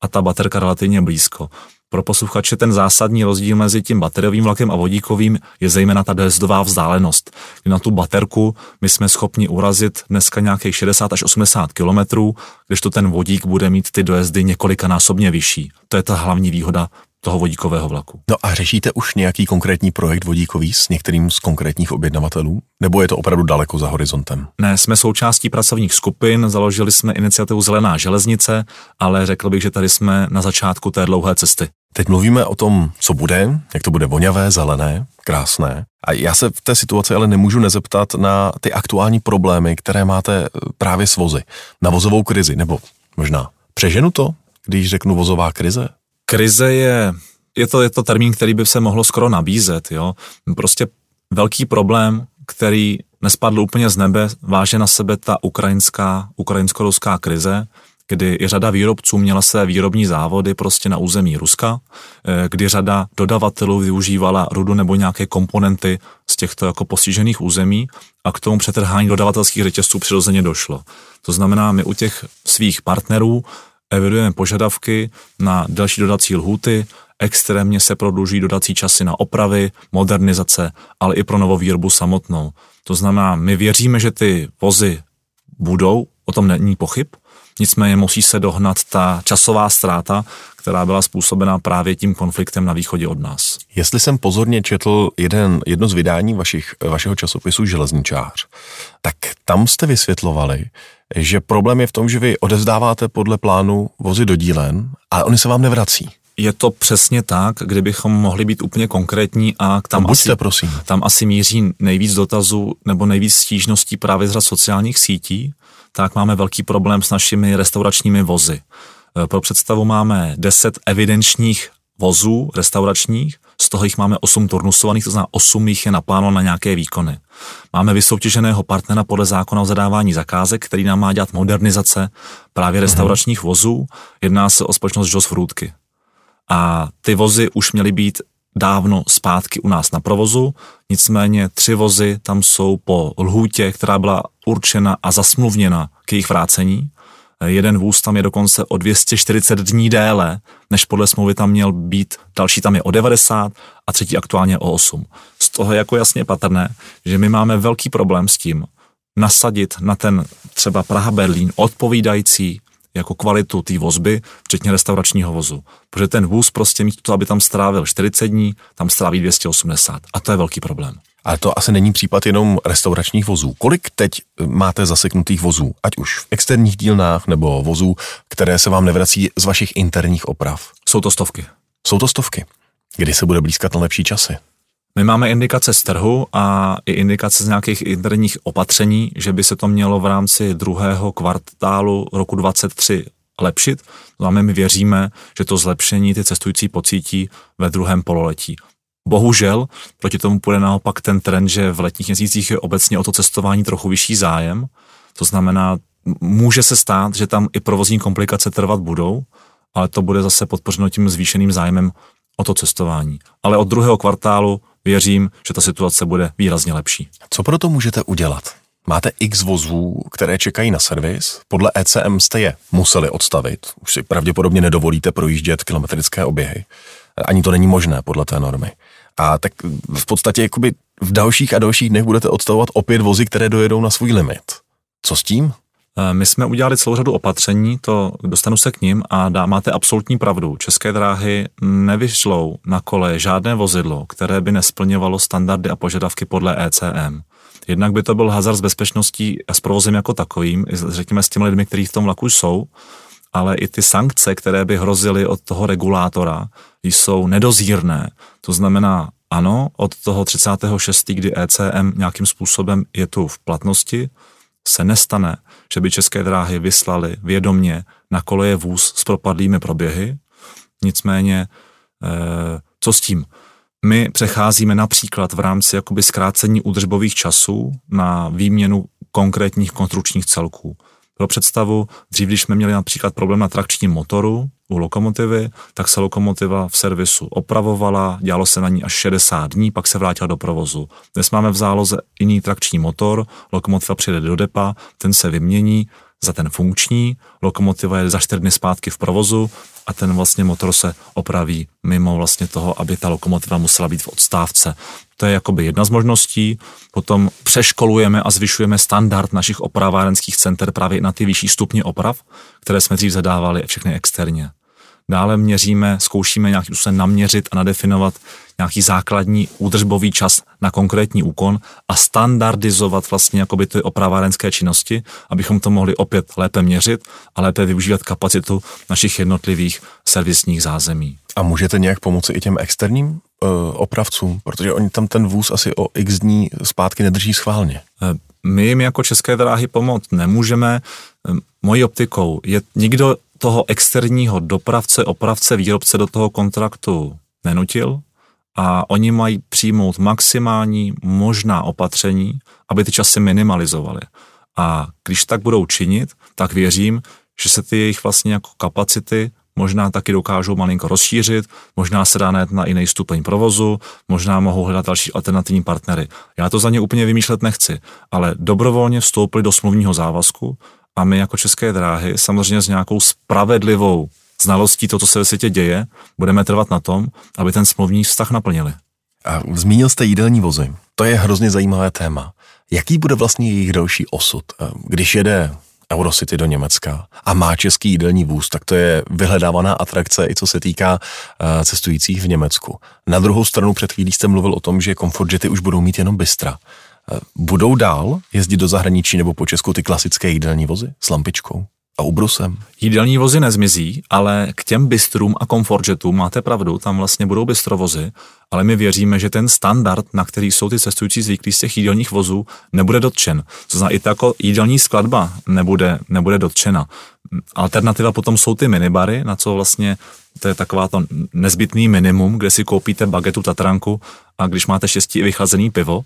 a ta baterka relativně blízko. Pro posluchače ten zásadní rozdíl mezi tím bateriovým vlakem a vodíkovým je zejména ta dojezdová vzdálenost. Na tu baterku my jsme schopni urazit dneska nějakých 60 až 80 kilometrů, když to ten vodík bude mít ty dojezdy několikanásobně vyšší. To je ta hlavní výhoda toho vodíkového vlaku. No a řešíte už nějaký konkrétní projekt vodíkový s některým z konkrétních objednavatelů? Nebo je to opravdu daleko za horizontem? Ne, jsme součástí pracovních skupin, založili jsme iniciativu Zelená železnice, ale řekl bych, že tady jsme na začátku té dlouhé cesty. Teď mluvíme o tom, co bude, jak to bude voňavé, zelené, krásné. A já se v té situaci ale nemůžu nezeptat na ty aktuální problémy, které máte právě s vozy. Na vozovou krizi, nebo možná přeženu to, když řeknu vozová krize? Krize je, je to, je to termín, který by se mohlo skoro nabízet, jo. Prostě velký problém, který nespadl úplně z nebe, váže na sebe ta ukrajinská, ukrajinsko-ruská krize, kdy i řada výrobců měla své výrobní závody prostě na území Ruska, eh, kdy řada dodavatelů využívala rudu nebo nějaké komponenty z těchto jako postižených území a k tomu přetrhání dodavatelských řetězců přirozeně došlo. To znamená, my u těch svých partnerů evidujeme požadavky na další dodací lhuty, extrémně se prodluží dodací časy na opravy, modernizace, ale i pro novou výrobu samotnou. To znamená, my věříme, že ty vozy budou, o tom není pochyb, nicméně musí se dohnat ta časová ztráta, která byla způsobena právě tím konfliktem na východě od nás. Jestli jsem pozorně četl jeden, jedno z vydání vašich, vašeho časopisu Železničář, tak tam jste vysvětlovali, že problém je v tom, že vy odezdáváte podle plánu vozy do dílen a oni se vám nevrací. Je to přesně tak, kdybychom mohli být úplně konkrétní a tam, no buďte, asi, prosím. tam asi míří nejvíc dotazů nebo nejvíc stížností právě z sociálních sítí, tak máme velký problém s našimi restauračními vozy. E, pro představu máme 10 evidenčních vozů restauračních, z toho jich máme 8 turnusovaných, to znamená 8 jich je napláno na nějaké výkony. Máme vysoutěženého partnera podle zákona o zadávání zakázek, který nám má dělat modernizace právě mhm. restauračních vozů. Jedná se o společnost Jos Frůdky. A ty vozy už měly být dávno zpátky u nás na provozu, nicméně tři vozy tam jsou po lhůtě, která byla určena a zasmluvněna k jejich vrácení. Jeden vůz tam je dokonce o 240 dní déle, než podle smlouvy tam měl být, další tam je o 90 a třetí aktuálně o 8. Z toho je jako jasně patrné, že my máme velký problém s tím, nasadit na ten třeba Praha-Berlín odpovídající jako kvalitu té vozby, včetně restauračního vozu. Protože ten vůz prostě mít to, aby tam strávil 40 dní, tam stráví 280. A to je velký problém. Ale to asi není případ jenom restauračních vozů. Kolik teď máte zaseknutých vozů, ať už v externích dílnách nebo vozů, které se vám nevrací z vašich interních oprav? Jsou to stovky. Jsou to stovky. Kdy se bude blízkat na lepší časy? My máme indikace z trhu a i indikace z nějakých interních opatření, že by se to mělo v rámci druhého kvartálu roku 2023 lepšit. Znamená, my věříme, že to zlepšení ty cestující pocítí ve druhém pololetí. Bohužel proti tomu půjde naopak ten trend, že v letních měsících je obecně o to cestování trochu vyšší zájem. To znamená, může se stát, že tam i provozní komplikace trvat budou, ale to bude zase podpořeno tím zvýšeným zájmem o to cestování. Ale od druhého kvartálu věřím, že ta situace bude výrazně lepší. Co pro to můžete udělat? Máte x vozů, které čekají na servis. Podle ECM jste je museli odstavit. Už si pravděpodobně nedovolíte projíždět kilometrické oběhy. Ani to není možné podle té normy. A tak v podstatě jakoby v dalších a dalších dnech budete odstavovat opět vozy, které dojedou na svůj limit. Co s tím? Eh, my jsme udělali celou řadu opatření, to dostanu se k ním a dá, máte absolutní pravdu. České dráhy nevyšlou na kole žádné vozidlo, které by nesplňovalo standardy a požadavky podle ECM. Jednak by to byl hazard s bezpečností a s provozem jako takovým, řekněme s těmi lidmi, kteří v tom vlaku jsou, ale i ty sankce, které by hrozily od toho regulátora, jsou nedozírné. To znamená, ano, od toho 36., kdy ECM nějakým způsobem je tu v platnosti, se nestane, že by české dráhy vyslali vědomně na koleje vůz s propadlými proběhy. Nicméně, eh, co s tím? My přecházíme například v rámci jakoby zkrácení údržbových časů na výměnu konkrétních konstrukčních celků. Pro představu, dřív, když jsme měli například problém na trakčním motoru u lokomotivy, tak se lokomotiva v servisu opravovala, dělalo se na ní až 60 dní, pak se vrátila do provozu. Dnes máme v záloze jiný trakční motor, lokomotiva přijede do depa, ten se vymění za ten funkční, lokomotiva je za 4 dny zpátky v provozu a ten vlastně motor se opraví mimo vlastně toho, aby ta lokomotiva musela být v odstávce. To je jakoby jedna z možností. Potom přeškolujeme a zvyšujeme standard našich opravárenských center právě na ty vyšší stupně oprav, které jsme dřív zadávali všechny externě. Dále měříme, zkoušíme nějakým způsobem naměřit a nadefinovat nějaký základní údržbový čas na konkrétní úkon a standardizovat vlastně jakoby ty opravárenské činnosti, abychom to mohli opět lépe měřit a lépe využívat kapacitu našich jednotlivých servisních zázemí. A můžete nějak pomoci i těm externím uh, opravcům, protože oni tam ten vůz asi o x dní zpátky nedrží schválně. Eh, my jim jako České dráhy pomoct nemůžeme. Eh, mojí optikou je nikdo toho externího dopravce, opravce, výrobce do toho kontraktu nenutil a oni mají přijmout maximální možná opatření, aby ty časy minimalizovali. A když tak budou činit, tak věřím, že se ty jejich vlastně jako kapacity možná taky dokážou malinko rozšířit, možná se dá na jiný stupeň provozu, možná mohou hledat další alternativní partnery. Já to za ně úplně vymýšlet nechci, ale dobrovolně vstoupili do smluvního závazku a my jako České dráhy samozřejmě s nějakou spravedlivou znalostí to, co se ve světě děje, budeme trvat na tom, aby ten smluvní vztah naplnili. A zmínil jste jídelní vozy. To je hrozně zajímavé téma. Jaký bude vlastně jejich další osud? Když jede Eurocity do Německa a má český jídelní vůz, tak to je vyhledávaná atrakce i co se týká cestujících v Německu. Na druhou stranu před chvílí jste mluvil o tom, že jety už budou mít jenom bystra. Uh, budou dál jezdit do zahraničí nebo po Česku ty klasické jídelní vozy s lampičkou? a ubrusem. Jídelní vozy nezmizí, ale k těm bistrům a komfortjetům máte pravdu, tam vlastně budou bystrovozy, ale my věříme, že ten standard, na který jsou ty cestující zvyklí z těch jídelních vozů, nebude dotčen. To znamená, i ta jako jídelní skladba nebude, nebude dotčena. Alternativa potom jsou ty minibary, na co vlastně to je taková to nezbytný minimum, kde si koupíte bagetu Tatranku a když máte štěstí i vychlazený pivo,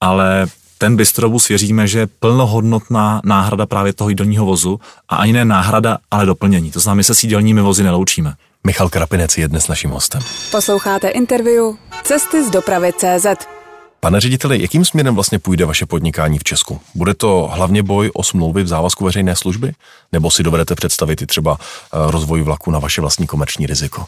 ale ten bistrobus věříme, že je plnohodnotná náhrada právě toho jídelního vozu a ani ne náhrada, ale doplnění. To znamená, my se s jídelními vozy neloučíme. Michal Krapinec je dnes naším hostem. Posloucháte interview Cesty z dopravy CZ. Pane řediteli, jakým směrem vlastně půjde vaše podnikání v Česku? Bude to hlavně boj o smlouvy v závazku veřejné služby? Nebo si dovedete představit i třeba eh, rozvoj vlaku na vaše vlastní komerční riziko?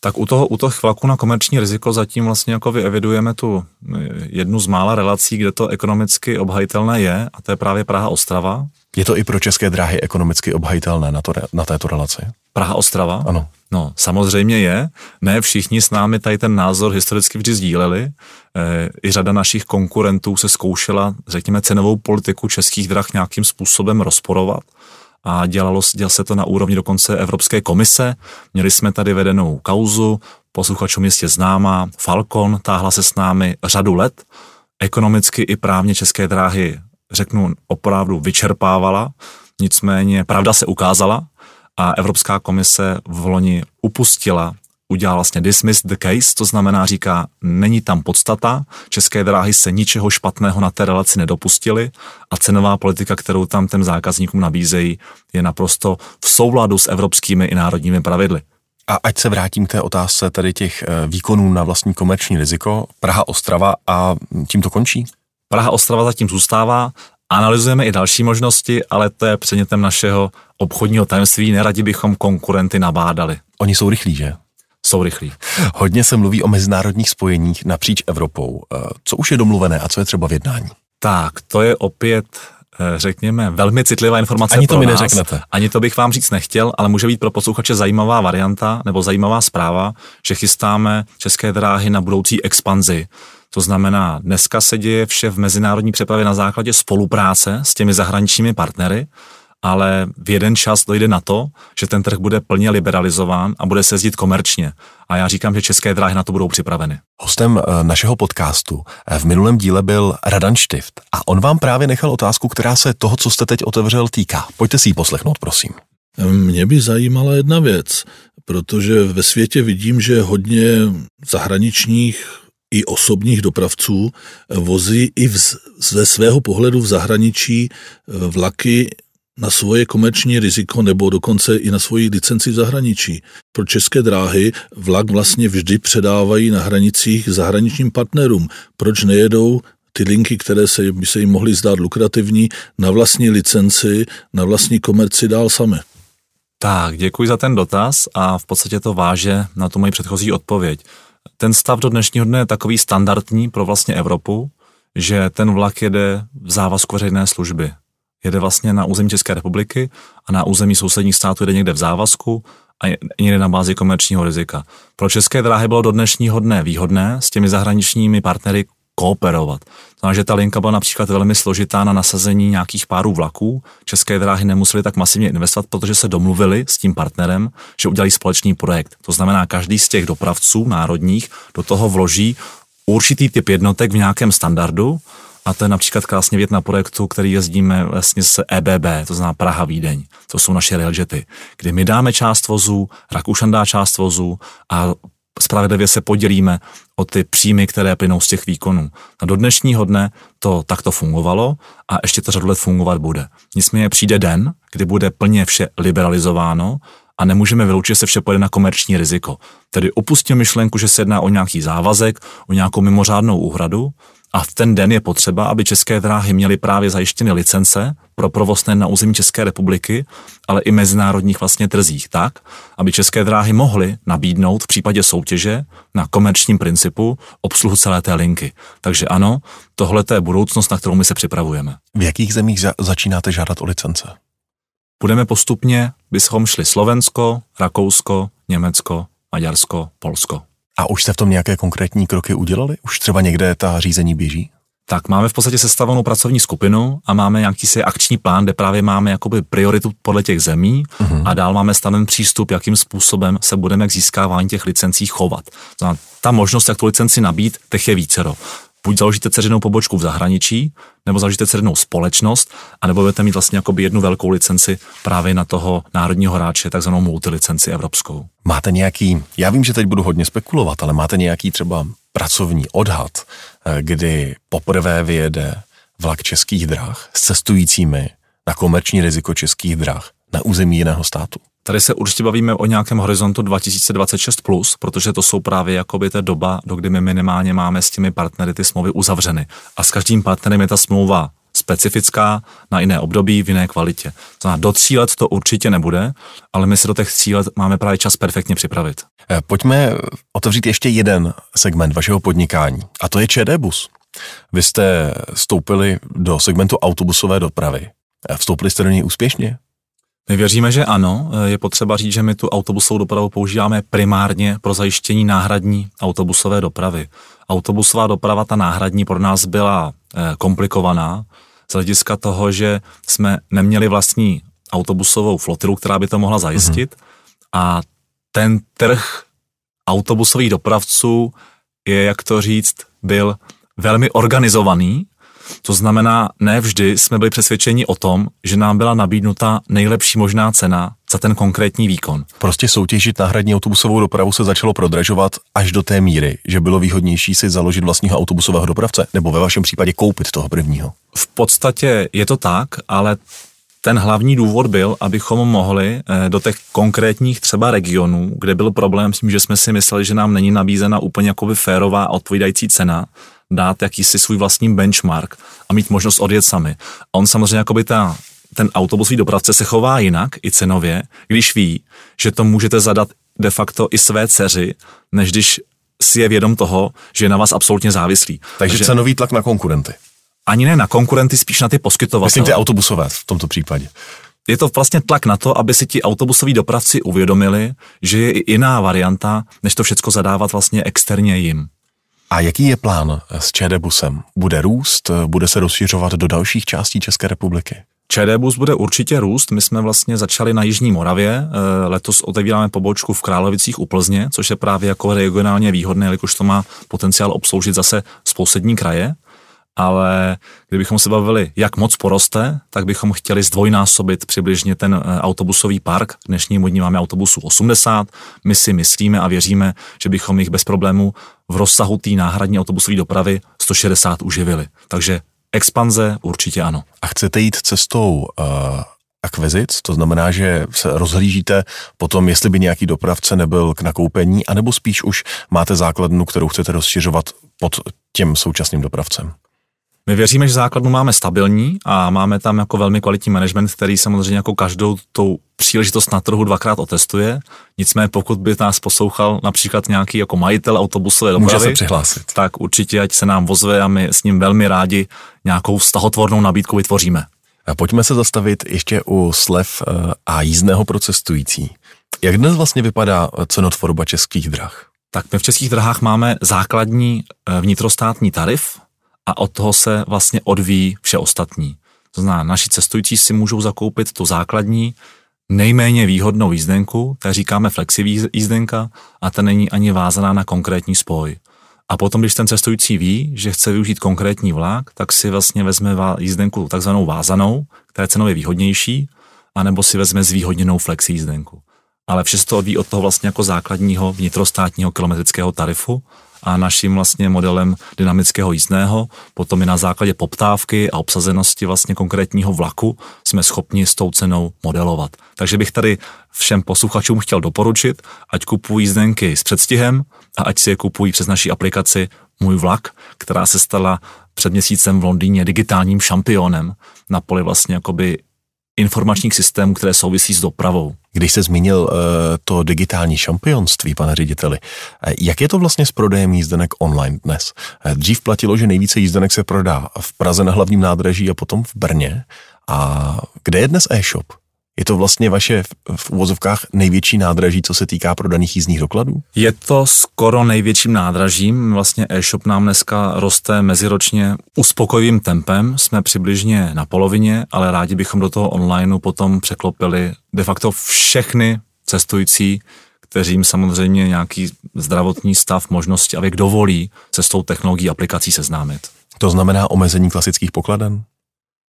Tak u toho, u toho chvaku na komerční riziko zatím vlastně jako vyevidujeme tu eh, jednu z mála relací, kde to ekonomicky obhajitelné je, a to je právě Praha-Ostrava. Je to i pro české dráhy ekonomicky obhajitelné na, to, na této relaci? Praha-Ostrava? Ano. No, samozřejmě je. Ne všichni s námi tady ten názor historicky vždy sdíleli. E, I řada našich konkurentů se zkoušela, řekněme, cenovou politiku českých drah nějakým způsobem rozporovat a dělalo, dělalo se to na úrovni dokonce Evropské komise. Měli jsme tady vedenou kauzu, posluchačům jistě známá, Falcon, táhla se s námi řadu let, ekonomicky i právně české dráhy, řeknu, opravdu vyčerpávala, nicméně pravda se ukázala a Evropská komise v loni upustila udělal vlastně dismiss the case, to znamená říká, není tam podstata, české dráhy se ničeho špatného na té relaci nedopustily a cenová politika, kterou tam těm zákazníkům nabízejí, je naprosto v souladu s evropskými i národními pravidly. A ať se vrátím k té otázce tady těch eh, výkonů na vlastní komerční riziko, Praha Ostrava a tím to končí? Praha Ostrava zatím zůstává, Analyzujeme i další možnosti, ale to je předmětem našeho obchodního tajemství. Neradi bychom konkurenty nabádali. Oni jsou rychlí, že? Jsou rychlí. Hodně se mluví o mezinárodních spojeních napříč Evropou. Eh, co už je domluvené a co je třeba v jednání? Tak, to je opět eh, řekněme, velmi citlivá informace Ani to pro mi nás. neřeknete. Ani to bych vám říct nechtěl, ale může být pro posluchače zajímavá varianta nebo zajímavá zpráva, že chystáme české dráhy na budoucí expanzi. To znamená, dneska se děje vše v mezinárodní přepravě na základě spolupráce s těmi zahraničními partnery, ale v jeden čas dojde na to, že ten trh bude plně liberalizován a bude se jezdit komerčně. A já říkám, že české dráhy na to budou připraveny. Hostem eh, našeho podcastu eh, v minulém díle byl Radan Štift a on vám právě nechal otázku, která se toho, co jste teď otevřel, týká. Pojďte si ji poslechnout, prosím. Mě by zajímala jedna věc, protože ve světě vidím, že hodně zahraničních i osobních dopravců vozí i vz, ze svého pohledu v zahraničí eh, vlaky na svoje komerční riziko nebo dokonce i na svoji licenci v zahraničí. Pro české dráhy vlak vlastně vždy předávají na hranicích zahraničním partnerům. Proč nejedou ty linky, které se, by se jim mohly zdát lukrativní, na vlastní licenci, na vlastní komerci dál sami? Tak, děkuji za ten dotaz a v podstatě to váže na tu moji předchozí odpověď. Ten stav do dnešního dne je takový standardní pro vlastně Evropu, že ten vlak jede v závazku veřejné služby jede vlastně na území České republiky a na území sousedních států jede někde v závazku a někde na bázi komerčního rizika. Pro české dráhy bylo do dnešního dne výhodné s těmi zahraničními partnery kooperovat. Znamená, že ta linka byla například velmi složitá na nasazení nějakých párů vlaků. České dráhy nemuseli tak masivně investovat, protože se domluvili s tím partnerem, že udělají společný projekt. To znamená, každý z těch dopravců národních do toho vloží určitý typ jednotek v nějakém standardu a to je například krásně vět na projektu, který jezdíme vlastně s EBB, to znamená Praha Vídeň. To jsou naše railjety, kdy my dáme část vozu, Rakušan dá část vozu a spravedlivě se podělíme o ty příjmy, které plynou z těch výkonů. A do dnešního dne to takto fungovalo a ještě to řadu let fungovat bude. Nicméně přijde den, kdy bude plně vše liberalizováno a nemůžeme vyloučit, že se vše pojede na komerční riziko. Tedy opustím myšlenku, že se jedná o nějaký závazek, o nějakou mimořádnou úhradu, a v ten den je potřeba, aby české dráhy měly právě zajištěny licence pro provoz na území České republiky, ale i mezinárodních vlastně trzích tak, aby české dráhy mohly nabídnout v případě soutěže na komerčním principu obsluhu celé té linky. Takže ano, tohle je budoucnost, na kterou my se připravujeme. V jakých zemích za- začínáte žádat o licence? Budeme postupně, bychom šli Slovensko, Rakousko, Německo, Maďarsko, Polsko. A už jste v tom nějaké konkrétní kroky udělali? Už třeba někde ta řízení běží? Tak máme v podstatě sestavenou pracovní skupinu a máme nějaký si akční plán, kde právě máme jakoby prioritu podle těch zemí uh-huh. a dál máme staven přístup, jakým způsobem se budeme k získávání těch licencí chovat. Ta možnost, jak tu licenci nabít, těch je vícero buď založíte ceřinou pobočku v zahraničí, nebo založíte ceřinou společnost, anebo budete mít vlastně jakoby jednu velkou licenci právě na toho národního hráče, takzvanou multilicenci evropskou. Máte nějaký, já vím, že teď budu hodně spekulovat, ale máte nějaký třeba pracovní odhad, eh, kdy poprvé vyjede vlak českých drah s cestujícími na komerční riziko českých drah na území jiného státu? Tady se určitě bavíme o nějakém horizontu 2026+, plus, protože to jsou právě jakoby ta doba, do kdy my minimálně máme s těmi partnery ty smlouvy uzavřeny. A s každým partnerem je ta smlouva specifická na jiné období, v jiné kvalitě. Znamená, do tří let to určitě nebude, ale my se do těch tří let máme právě čas perfektně připravit. Eh, pojďme otevřít ještě jeden segment vašeho podnikání, a to je ČD Bus. Vy jste vstoupili do segmentu autobusové dopravy. Eh, vstoupili jste do něj úspěšně? My věříme, že ano. Je potřeba říct, že my tu autobusovou dopravu používáme primárně pro zajištění náhradní autobusové dopravy. Autobusová doprava, ta náhradní, pro nás byla eh, komplikovaná z hlediska toho, že jsme neměli vlastní autobusovou flotilu, která by to mohla zajistit. Mm-hmm. A ten trh autobusových dopravců je, jak to říct, byl velmi organizovaný to znamená, ne vždy jsme byli přesvědčeni o tom, že nám byla nabídnuta nejlepší možná cena za ten konkrétní výkon. Prostě soutěžit náhradní autobusovou dopravu se začalo prodražovat až do té míry, že bylo výhodnější si založit vlastního autobusového dopravce, nebo ve vašem případě koupit toho prvního. V podstatě je to tak, ale ten hlavní důvod byl, abychom mohli eh, do těch konkrétních třeba regionů, kde byl problém s tím, že jsme si mysleli, že nám není nabízena úplně jakoby férová a odpovídající cena, dát jakýsi svůj vlastní benchmark a mít možnost odjet sami. A on samozřejmě jakoby ta, ten autobusový dopravce se chová jinak i cenově, když ví, že to můžete zadat de facto i své dceři, než když si je vědom toho, že je na vás absolutně závislý. Takže, Takže cenový tlak na konkurenty. Ani ne na konkurenty, spíš na ty poskytovatele. Myslím ty autobusové v tomto případě. Je to vlastně tlak na to, aby si ti autobusoví dopravci uvědomili, že je i jiná varianta, než to všechno zadávat vlastně externě jim. A jaký je plán s ČD busem? Bude růst? Bude se rozšiřovat do dalších částí České republiky? ČD bus bude určitě růst. My jsme vlastně začali na Jižní Moravě. Eh, letos otevíráme pobočku v Královicích u Plzně, což je právě jako regionálně výhodné, jelikož to má potenciál obsloužit zase sousední kraje ale kdybychom se bavili, jak moc poroste, tak bychom chtěli zdvojnásobit přibližně ten eh, autobusový park. K dnešnímu dní máme autobusů 80. My si myslíme a věříme, že bychom jich bez problémů v rozsahu té náhradní autobusové dopravy 160 uživili. Takže expanze určitě ano. A chcete jít cestou uh akvizic, to znamená, že se rozhlížíte potom, jestli by nějaký dopravce nebyl k nakoupení, anebo spíš už máte základnu, kterou chcete rozšiřovat pod tím současným dopravcem? My věříme, že základnu máme stabilní a máme tam jako velmi kvalitní management, který samozřejmě jako každou tou příležitost na trhu dvakrát otestuje. Nicméně pokud by nás poslouchal například nějaký jako majitel autobusové dopravy, Může se přihlásit. tak určitě ať se nám vozve a my s ním velmi rádi nějakou stahotvornou nabídku vytvoříme. A pojďme se zastavit ještě u slev eh, a jízdného pro cestující. Jak dnes vlastně vypadá cenotvorba českých drah? Tak my v českých drahách máme základní eh, vnitrostátní tarif, a od toho se vlastně odvíjí vše ostatní. To znamená, naši cestující si můžou zakoupit tu základní, nejméně výhodnou jízdenku, té říkáme flexi jízdenka, a ta není ani vázaná na konkrétní spoj. A potom, když ten cestující ví, že chce využít konkrétní vlak, tak si vlastně vezme jízdenku takzvanou vázanou, která je cenově výhodnější, anebo si vezme zvýhodněnou flexi jízdenku. Ale vše se to odvíjí od toho vlastně jako základního vnitrostátního kilometrického tarifu a naším vlastně modelem dynamického jízdného. Potom i na základě poptávky a obsazenosti vlastně konkrétního vlaku jsme schopni s tou cenou modelovat. Takže bych tady všem posluchačům chtěl doporučit, ať kupují jízdenky s předstihem a ať si je kupují přes naší aplikaci Můj vlak, která se stala před měsícem v Londýně digitálním šampionem na poli vlastně jakoby informačních systémů, které souvisí s dopravou. Když se zmínil uh, to digitální šampionství, pane řediteli, uh, jak je to vlastně s prodejem jízdenek online dnes? Uh, dřív platilo, že nejvíce jízdenek se prodá v Praze na hlavním nádraží a potom v Brně. A kde je dnes e-shop? Je to vlastně vaše v uvozovkách největší nádraží, co se týká prodaných jízdních dokladů? Je to skoro největším nádražím. Vlastně e-shop nám dneska roste meziročně uspokojivým tempem. Jsme přibližně na polovině, ale rádi bychom do toho onlineu potom překlopili de facto všechny cestující, kteřím samozřejmě nějaký zdravotní stav, možnosti a věk dovolí se s tou technologií aplikací seznámit. To znamená omezení klasických pokladen?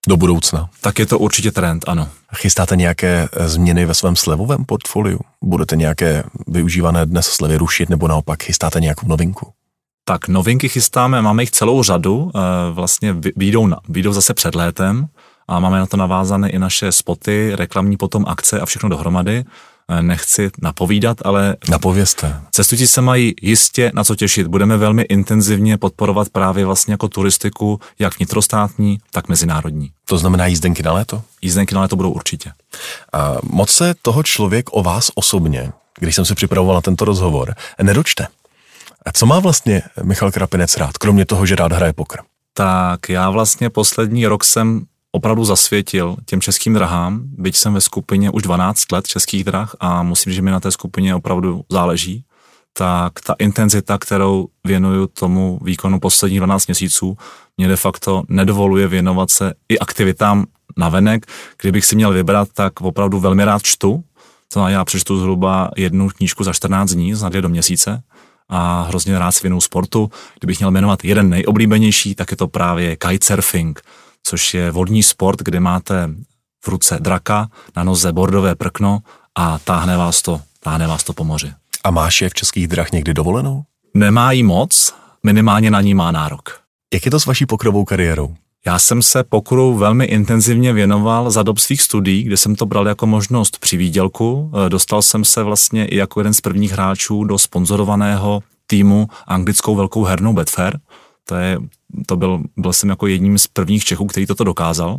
Do budoucna. Tak je to určitě trend, ano. Chystáte nějaké eh, změny ve svém slevovém portfoliu? Budete nějaké využívané dnes slevy rušit nebo naopak chystáte nějakou novinku? Tak novinky chystáme, máme jich celou řadu, eh, vlastně výjdou, výjdou zase před létem a máme na to navázané i naše spoty, reklamní potom akce a všechno dohromady. Eh, nechci napovídat, ale... Napovězte. Cestující se mají jistě na co těšit. Budeme velmi intenzivně podporovat právě vlastně jako turistiku, jak vnitrostátní, tak mezinárodní. To znamená jízdenky na léto? Jízdenky na léto budou určitě. A moc se toho člověk o vás osobně, když jsem se připravoval na tento rozhovor, nedočte. A co má vlastně Michal Krapinec rád, kromě toho, že rád hraje pokr? Tak já vlastně poslední rok jsem opravdu zasvětil těm českým drahám, byť jsem ve skupině už 12 let českých drah a musím, že mi na té skupině opravdu záleží, tak ta intenzita, kterou věnuju tomu výkonu posledních 12 měsíců, mě de facto nedovoluje věnovat se i aktivitám na venek. Kdybych si měl vybrat, tak opravdu velmi rád čtu. To já přečtu zhruba jednu knížku za 14 dní, za dvě do měsíce a hrozně rád si věnu sportu. Kdybych měl jmenovat jeden nejoblíbenější, tak je to právě kitesurfing což je vodní sport, kde máte v ruce draka, na noze bordové prkno a táhne vás to, táhne vás to po moři. A máš je v českých drah někdy dovolenou? Nemá jí moc, minimálně na ní má nárok. Jak je to s vaší pokrovou kariérou? Já jsem se pokru velmi intenzivně věnoval za dob svých studií, kde jsem to bral jako možnost při výdělku. E, dostal jsem se vlastně i jako jeden z prvních hráčů do sponzorovaného týmu anglickou velkou hernou Betfair, to, je, to byl, byl jsem jako jedním z prvních Čechů, který toto dokázal.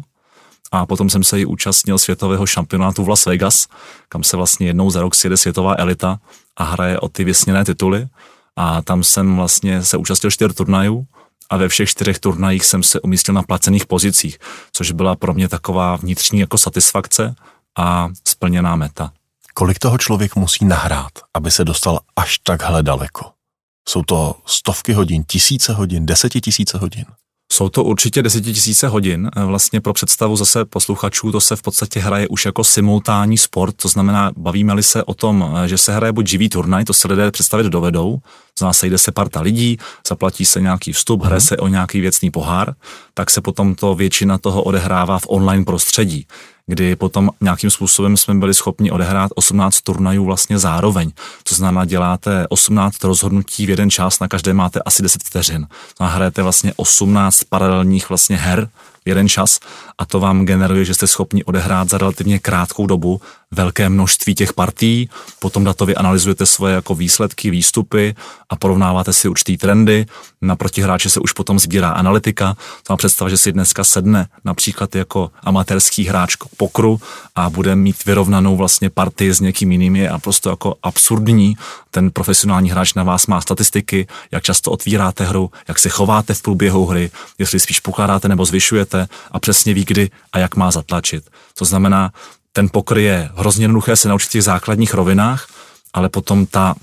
A potom jsem se i účastnil světového šampionátu v Las Vegas, kam se vlastně jednou za rok sjede světová elita a hraje o ty vysněné tituly a tam jsem vlastně se účastnil čtyř turnajů a ve všech čtyřech turnajích jsem se umístil na placených pozicích, což byla pro mě taková vnitřní jako satisfakce a splněná meta. Kolik toho člověk musí nahrát, aby se dostal až takhle daleko? Jsou to stovky hodin, tisíce hodin, desetitisíce hodin? Jsou to určitě desetitisíce hodin. Vlastně pro představu zase posluchačů to se v podstatě hraje už jako simultánní sport, to znamená, bavíme-li se o tom, že se hraje buď živý turnaj, to se lidé představit dovedou, znamená, sejde se parta lidí, zaplatí se nějaký vstup, hraje mhm. se o nějaký věcný pohár, tak se potom to většina toho odehrává v online prostředí kdy potom nějakým způsobem jsme byli schopni odehrát 18 turnajů vlastně zároveň. To znamená, děláte 18 rozhodnutí v jeden čas, na každé máte asi 10 vteřin. Znamená, hrajete vlastně 18 paralelních vlastně her jeden čas a to vám generuje, že jste schopni odehrát za relativně krátkou dobu velké množství těch partí, potom datově analyzujete svoje jako výsledky, výstupy a porovnáváte si určitý trendy, na protihráče se už potom sbírá analytika, to má představa, že si dneska sedne například jako amatérský hráč k pokru a bude mít vyrovnanou vlastně partii s někým jiným. Je prostě jako absurdní, ten profesionální hráč na vás má statistiky, jak často otvíráte hru, jak se chováte v průběhu hry, jestli spíš pokládáte nebo zvyšujete a přesně ví, kdy a jak má zatlačit. To znamená, ten pokr je hrozně jednoduché se naučit v těch základních rovinách, ale potom ta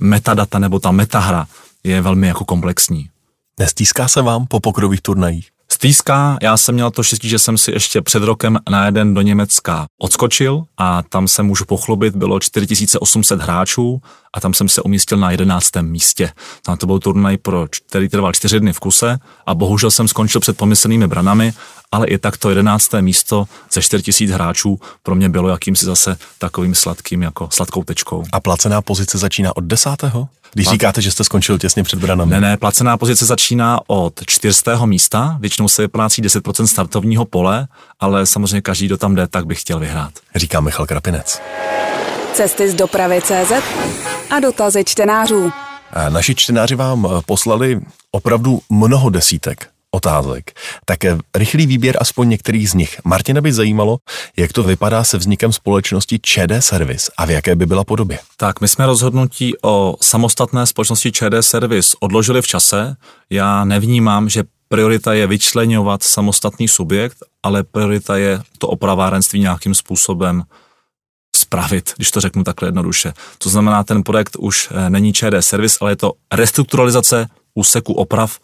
metadata nebo ta metahra je velmi jako komplexní. Nestýská se vám po pokrových turnajích? Stýská, já jsem měl to štěstí, že jsem si ještě před rokem na jeden do Německa odskočil a tam se můžu pochlubit, bylo 4800 hráčů a tam jsem se umístil na 11. místě. Tam to byl turnaj, pro, který trval čtyři dny v kuse a bohužel jsem skončil před pomyslnými branami, ale i tak to 11. místo ze 4000 hráčů pro mě bylo jakýmsi zase takovým sladkým, jako sladkou tečkou. A placená pozice začíná od desátého? Když říkáte, že jste skončil těsně před branami. Ne, ne, placená pozice začíná od čtyřstého místa, většinou se vyplácí 10% startovního pole, ale samozřejmě každý, kdo tam jde, tak by chtěl vyhrát. Říká Michal Krapinec. Cesty z dopravy CZ a dotazy čtenářů. Naši čtenáři vám poslali opravdu mnoho desítek otázek. Tak eh, rychlý výběr aspoň některých z nich. Martina by zajímalo, jak to vypadá se vznikem společnosti ČD Service a v jaké by byla podobě. Tak my jsme rozhodnutí o samostatné společnosti ČD Service odložili v čase. Já nevnímám, že priorita je vyčlenovat samostatný subjekt, ale priorita je to opravárenství nějakým způsobem spravit, když to řeknu takhle jednoduše. To znamená, ten projekt už eh, není ČD Service, ale je to restrukturalizace úseku oprav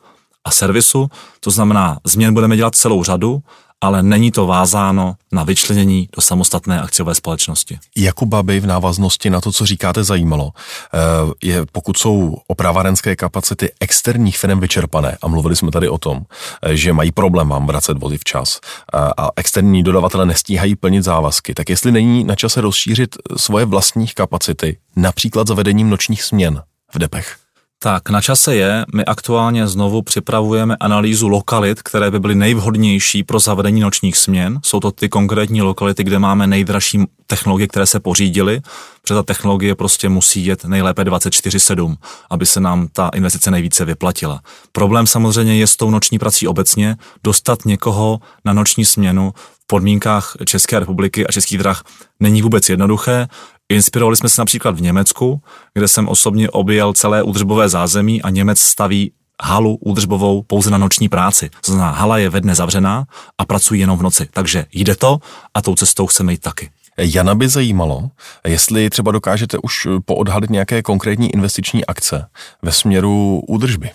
a servisu, to znamená, změn budeme dělat celou řadu, ale není to vázáno na vyčlenění do samostatné akciové společnosti. Jakuba by v návaznosti na to, co říkáte, zajímalo, eh, je pokud jsou opravárenské kapacity externích firm vyčerpané, a mluvili jsme tady o tom, eh, že mají problém vám vracet vozy včas eh, a externí dodavatele nestíhají plnit závazky, tak jestli není na čase rozšířit svoje vlastní kapacity, například zavedením nočních směn v depech? Tak na čase je, my aktuálně znovu připravujeme analýzu lokalit, které by byly nejvhodnější pro zavedení nočních směn. Jsou to ty konkrétní lokality, kde máme nejdražší technologie, které se pořídily, protože ta technologie prostě musí jet nejlépe 24-7, aby se nám ta investice nejvíce vyplatila. Problém samozřejmě je s tou noční prací obecně, dostat někoho na noční směnu v podmínkách České republiky a českých drah není vůbec jednoduché. Inspirovali jsme se například v Německu, kde jsem osobně objel celé údržbové zázemí a Němec staví halu údržbovou pouze na noční práci. To znamená, hala je ve dne zavřená a pracují jenom v noci. Takže jde to a tou cestou chceme jít taky. Jana by zajímalo, jestli třeba dokážete už poodhalit nějaké konkrétní investiční akce ve směru údržby.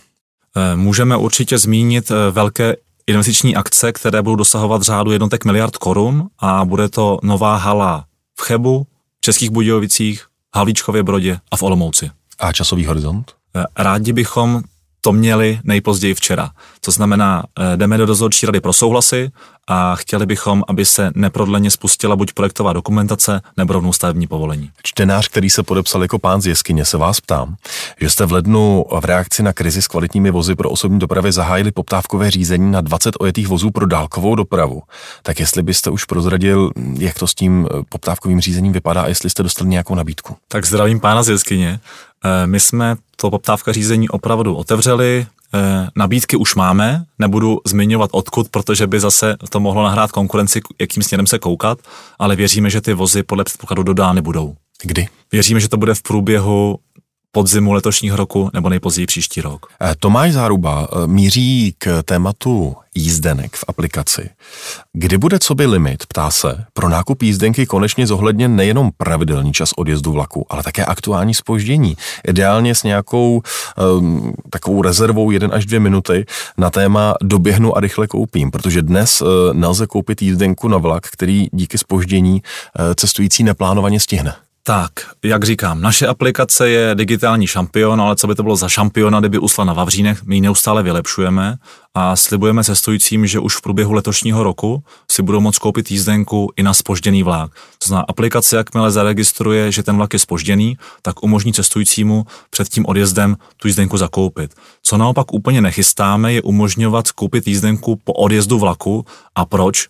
Eh, můžeme určitě zmínit eh, velké investiční akce, které budou dosahovat řádu jednotek miliard korun a bude to nová hala v Chebu, Českých Budějovicích, Havlíčkově Brodě a v Olomouci. A časový horizont? Eh, rádi bychom to měli nejpozději včera. To znamená, eh, jdeme do dozorčí rady pro souhlasy a chtěli bychom, aby se neprodleně spustila buď projektová dokumentace nebo rovnou stavební povolení. Čtenář, který se podepsal jako pán z jeskyně, se vás ptám, že jste v lednu v reakci na krizi s kvalitními vozy pro osobní dopravy zahájili poptávkové řízení na 20 ojetých vozů pro dálkovou dopravu. Tak jestli byste už prozradil, jak to s tím poptávkovým řízením vypadá a jestli jste dostali nějakou nabídku. Tak zdravím pána z jeskyně. Eh, my jsme to poptávka řízení opravdu otevřeli, eh, nabídky už máme, nebudu zmiňovat odkud, protože by zase to mohlo nahrát konkurenci, jakým směrem se koukat, ale věříme, že ty vozy podle předpokladu dodány budou. Kdy? Věříme, že to bude v průběhu podzimu letošního roku nebo nejpozději příští rok. Eh, Tomáš Záruba eh, míří k tématu jízdenek v aplikaci. Kdy bude co by limit, ptá se, pro nákup jízdenky konečně zohledněn nejenom pravidelný čas odjezdu vlaku, ale také aktuální spoždění. Ideálně s nějakou um, takovou rezervou 1 až 2 minuty na téma doběhnu a rychle koupím, protože dnes uh, nelze koupit jízdenku na vlak, který díky spoždění uh, cestující neplánovaně stihne. Tak, jak říkám, naše aplikace je digitální šampion, ale co by to bylo za šampiona, kdyby usla na Vavřínech, my ji neustále vylepšujeme a slibujeme cestujícím, že už v průběhu letošního roku si budou moct koupit jízdenku i na spožděný vlak. To znamená, aplikace, jakmile zaregistruje, že ten vlak je spožděný, tak umožní cestujícímu před tím odjezdem tu jízdenku zakoupit. Co naopak úplně nechystáme, je umožňovat koupit jízdenku po odjezdu vlaku. A proč?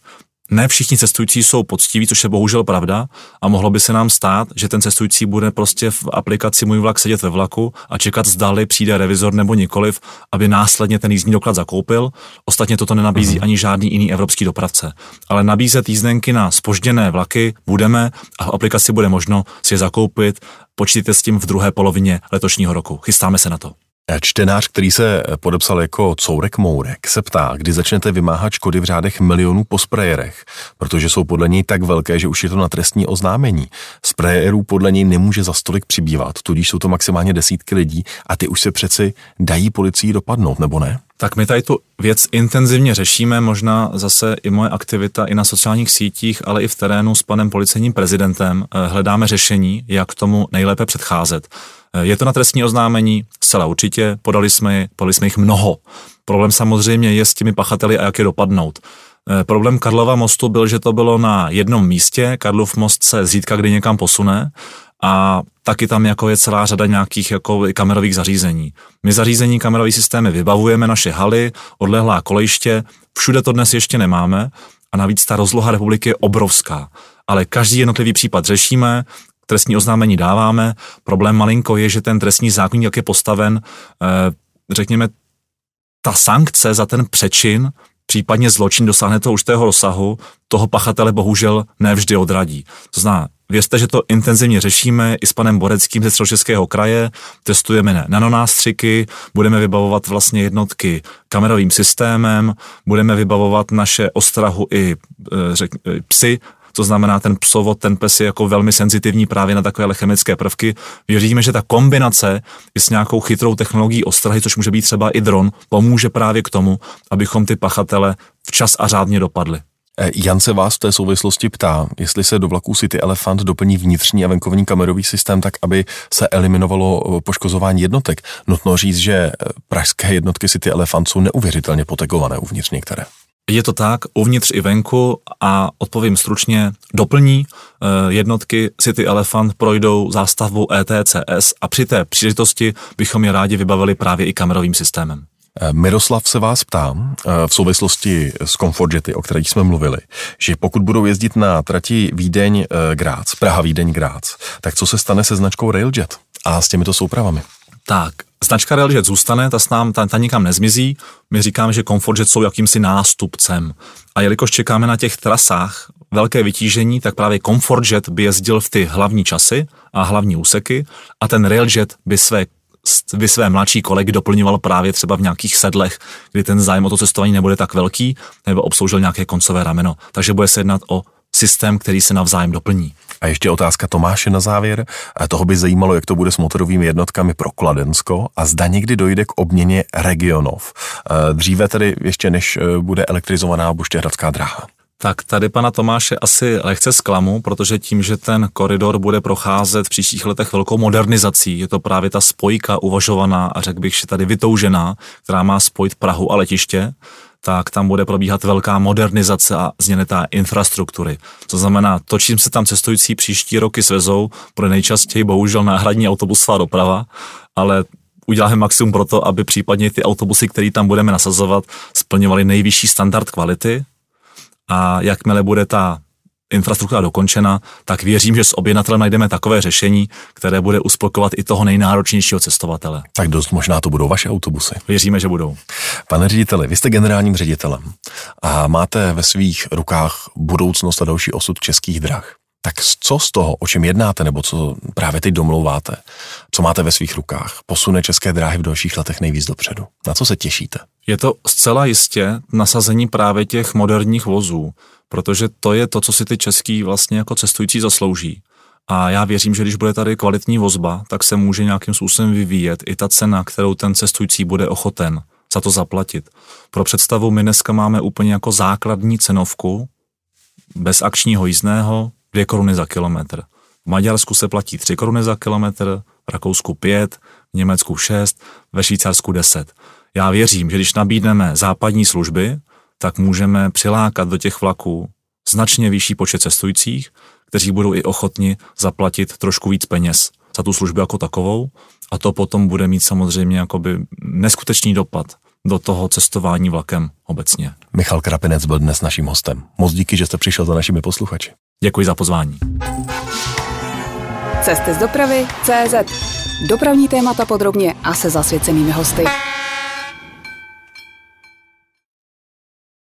Ne všichni cestující jsou poctiví, což je bohužel pravda, a mohlo by se nám stát, že ten cestující bude prostě v aplikaci Můj vlak sedět ve vlaku a čekat, zdali přijde revizor nebo nikoliv, aby následně ten jízdní doklad zakoupil. Ostatně toto nenabízí mm. ani žádný jiný evropský dopravce. Ale nabízet jízdenky na spožděné vlaky budeme a v aplikaci bude možno si je zakoupit. Počítejte s tím v druhé polovině letošního roku. Chystáme se na to. Čtenář, který se podepsal jako Courek Mourek, se ptá, kdy začnete vymáhat škody v řádech milionů po sprejerech, protože jsou podle něj tak velké, že už je to na trestní oznámení. Sprejerů podle něj nemůže za stolik přibývat, tudíž jsou to maximálně desítky lidí a ty už se přeci dají policii dopadnout, nebo ne? Tak my tady tu věc intenzivně řešíme, možná zase i moje aktivita i na sociálních sítích, ale i v terénu s panem policejním prezidentem eh, hledáme řešení, jak tomu nejlépe předcházet. Je to na trestní oznámení? Zcela určitě, podali jsme, podali jsme jich mnoho. Problém samozřejmě je s těmi pachateli a jak je dopadnout. Eh, problém Karlova mostu byl, že to bylo na jednom místě, Karlov most se zítka kdy někam posune a taky tam jako je celá řada nějakých jako kamerových zařízení. My zařízení kamerový systémy vybavujeme, naše haly, odlehlá kolejiště, všude to dnes ještě nemáme a navíc ta rozloha republiky je obrovská. Ale každý jednotlivý případ řešíme, trestní oznámení dáváme. Problém malinko je, že ten trestní zákonník, jak je postaven, eh, řekněme, ta sankce za ten přečin, případně zločin dosáhne toho určitého rozsahu, toho pachatele bohužel nevždy odradí. To znamená, věřte, že to intenzivně řešíme i s panem Boreckým ze Středočeského kraje, testujeme nanonástřiky, budeme vybavovat vlastně jednotky kamerovým systémem, budeme vybavovat naše ostrahu i eh, řek, psy to znamená ten psovod, ten pes je jako velmi senzitivní právě na takové chemické prvky. Věříme, že ta kombinace i s nějakou chytrou technologií ostrahy, což může být třeba i dron, pomůže právě k tomu, abychom ty pachatele včas a řádně dopadli. E, Jan se vás v té souvislosti ptá, jestli se do vlaků City Elephant doplní vnitřní a venkovní kamerový systém tak, aby se eliminovalo poškozování jednotek. Nutno říct, že pražské jednotky City Elephant jsou neuvěřitelně potegované uvnitř některé. Je to tak, uvnitř i venku a odpovím stručně, doplní eh, jednotky City Elephant projdou zástavbou ETCS a při té příležitosti bychom je rádi vybavili právě i kamerovým systémem. Eh, Miroslav se vás ptá eh, v souvislosti s Comfortjety, o kterých jsme mluvili, že pokud budou jezdit na trati Vídeň Grác, Praha Vídeň Grác, tak co se stane se značkou Railjet a s těmito soupravami? Tak, značka Railjet zůstane, ta, s nám, ta, ta nikam nezmizí. My říkáme, že Comfortjet jsou jakýmsi nástupcem. A jelikož čekáme na těch trasách velké vytížení, tak právě Comfortjet by jezdil v ty hlavní časy a hlavní úseky a ten Railjet by své by své mladší kolegy doplňoval právě třeba v nějakých sedlech, kdy ten zájem o to cestování nebude tak velký, nebo obsloužil nějaké koncové rameno. Takže bude se jednat o systém, který se navzájem doplní. A ještě otázka Tomáše na závěr. A toho by zajímalo, jak to bude s motorovými jednotkami pro Kladensko a zda někdy dojde k obměně regionov. E, dříve tedy ještě než e, bude elektrizovaná Buštěhradská dráha. Tak tady pana Tomáše asi lehce zklamu, protože tím, že ten koridor bude procházet v příštích letech velkou modernizací, je to právě ta spojka uvažovaná a řekl bych, že tady vytoužená, která má spojit Prahu a letiště, tak tam bude probíhat velká modernizace a změnětá infrastruktury. To znamená, to, čím se tam cestující příští roky svezou, bude nejčastěji bohužel náhradní autobusová doprava, ale uděláme maximum pro to, aby případně ty autobusy, které tam budeme nasazovat, splňovaly nejvyšší standard kvality. A jakmile bude ta infrastruktura dokončena, tak věřím, že s objednatelem najdeme takové řešení, které bude uspokovat i toho nejnáročnějšího cestovatele. Tak dost možná to budou vaše autobusy. Věříme, že budou. Pane řediteli, vy jste generálním ředitelem a máte ve svých rukách budoucnost a další osud českých drah. Tak co z toho, o čem jednáte, nebo co právě teď domlouváte, co máte ve svých rukách, posune české dráhy v dalších letech nejvíc dopředu? Na co se těšíte? Je to zcela jistě nasazení právě těch moderních vozů, protože to je to, co si ty český vlastně jako cestující zaslouží. A já věřím, že když bude tady kvalitní vozba, tak se může nějakým způsobem vyvíjet i ta cena, kterou ten cestující bude ochoten za to zaplatit. Pro představu, my dneska máme úplně jako základní cenovku, bez akčního jízdného, 2 koruny za kilometr. V Maďarsku se platí 3 koruny za kilometr, v Rakousku 5, v Německu 6, ve Švýcarsku 10. Já věřím, že když nabídneme západní služby, tak můžeme přilákat do těch vlaků značně vyšší počet cestujících, kteří budou i ochotni zaplatit trošku víc peněz za tu službu jako takovou a to potom bude mít samozřejmě jakoby neskutečný dopad do toho cestování vlakem obecně. Michal Krapinec byl dnes naším hostem. Moc díky, že jste přišel za našimi posluchači. Děkuji za pozvání. Cesty z dopravy CZ. Dopravní témata podrobně a se zasvěcenými hosty.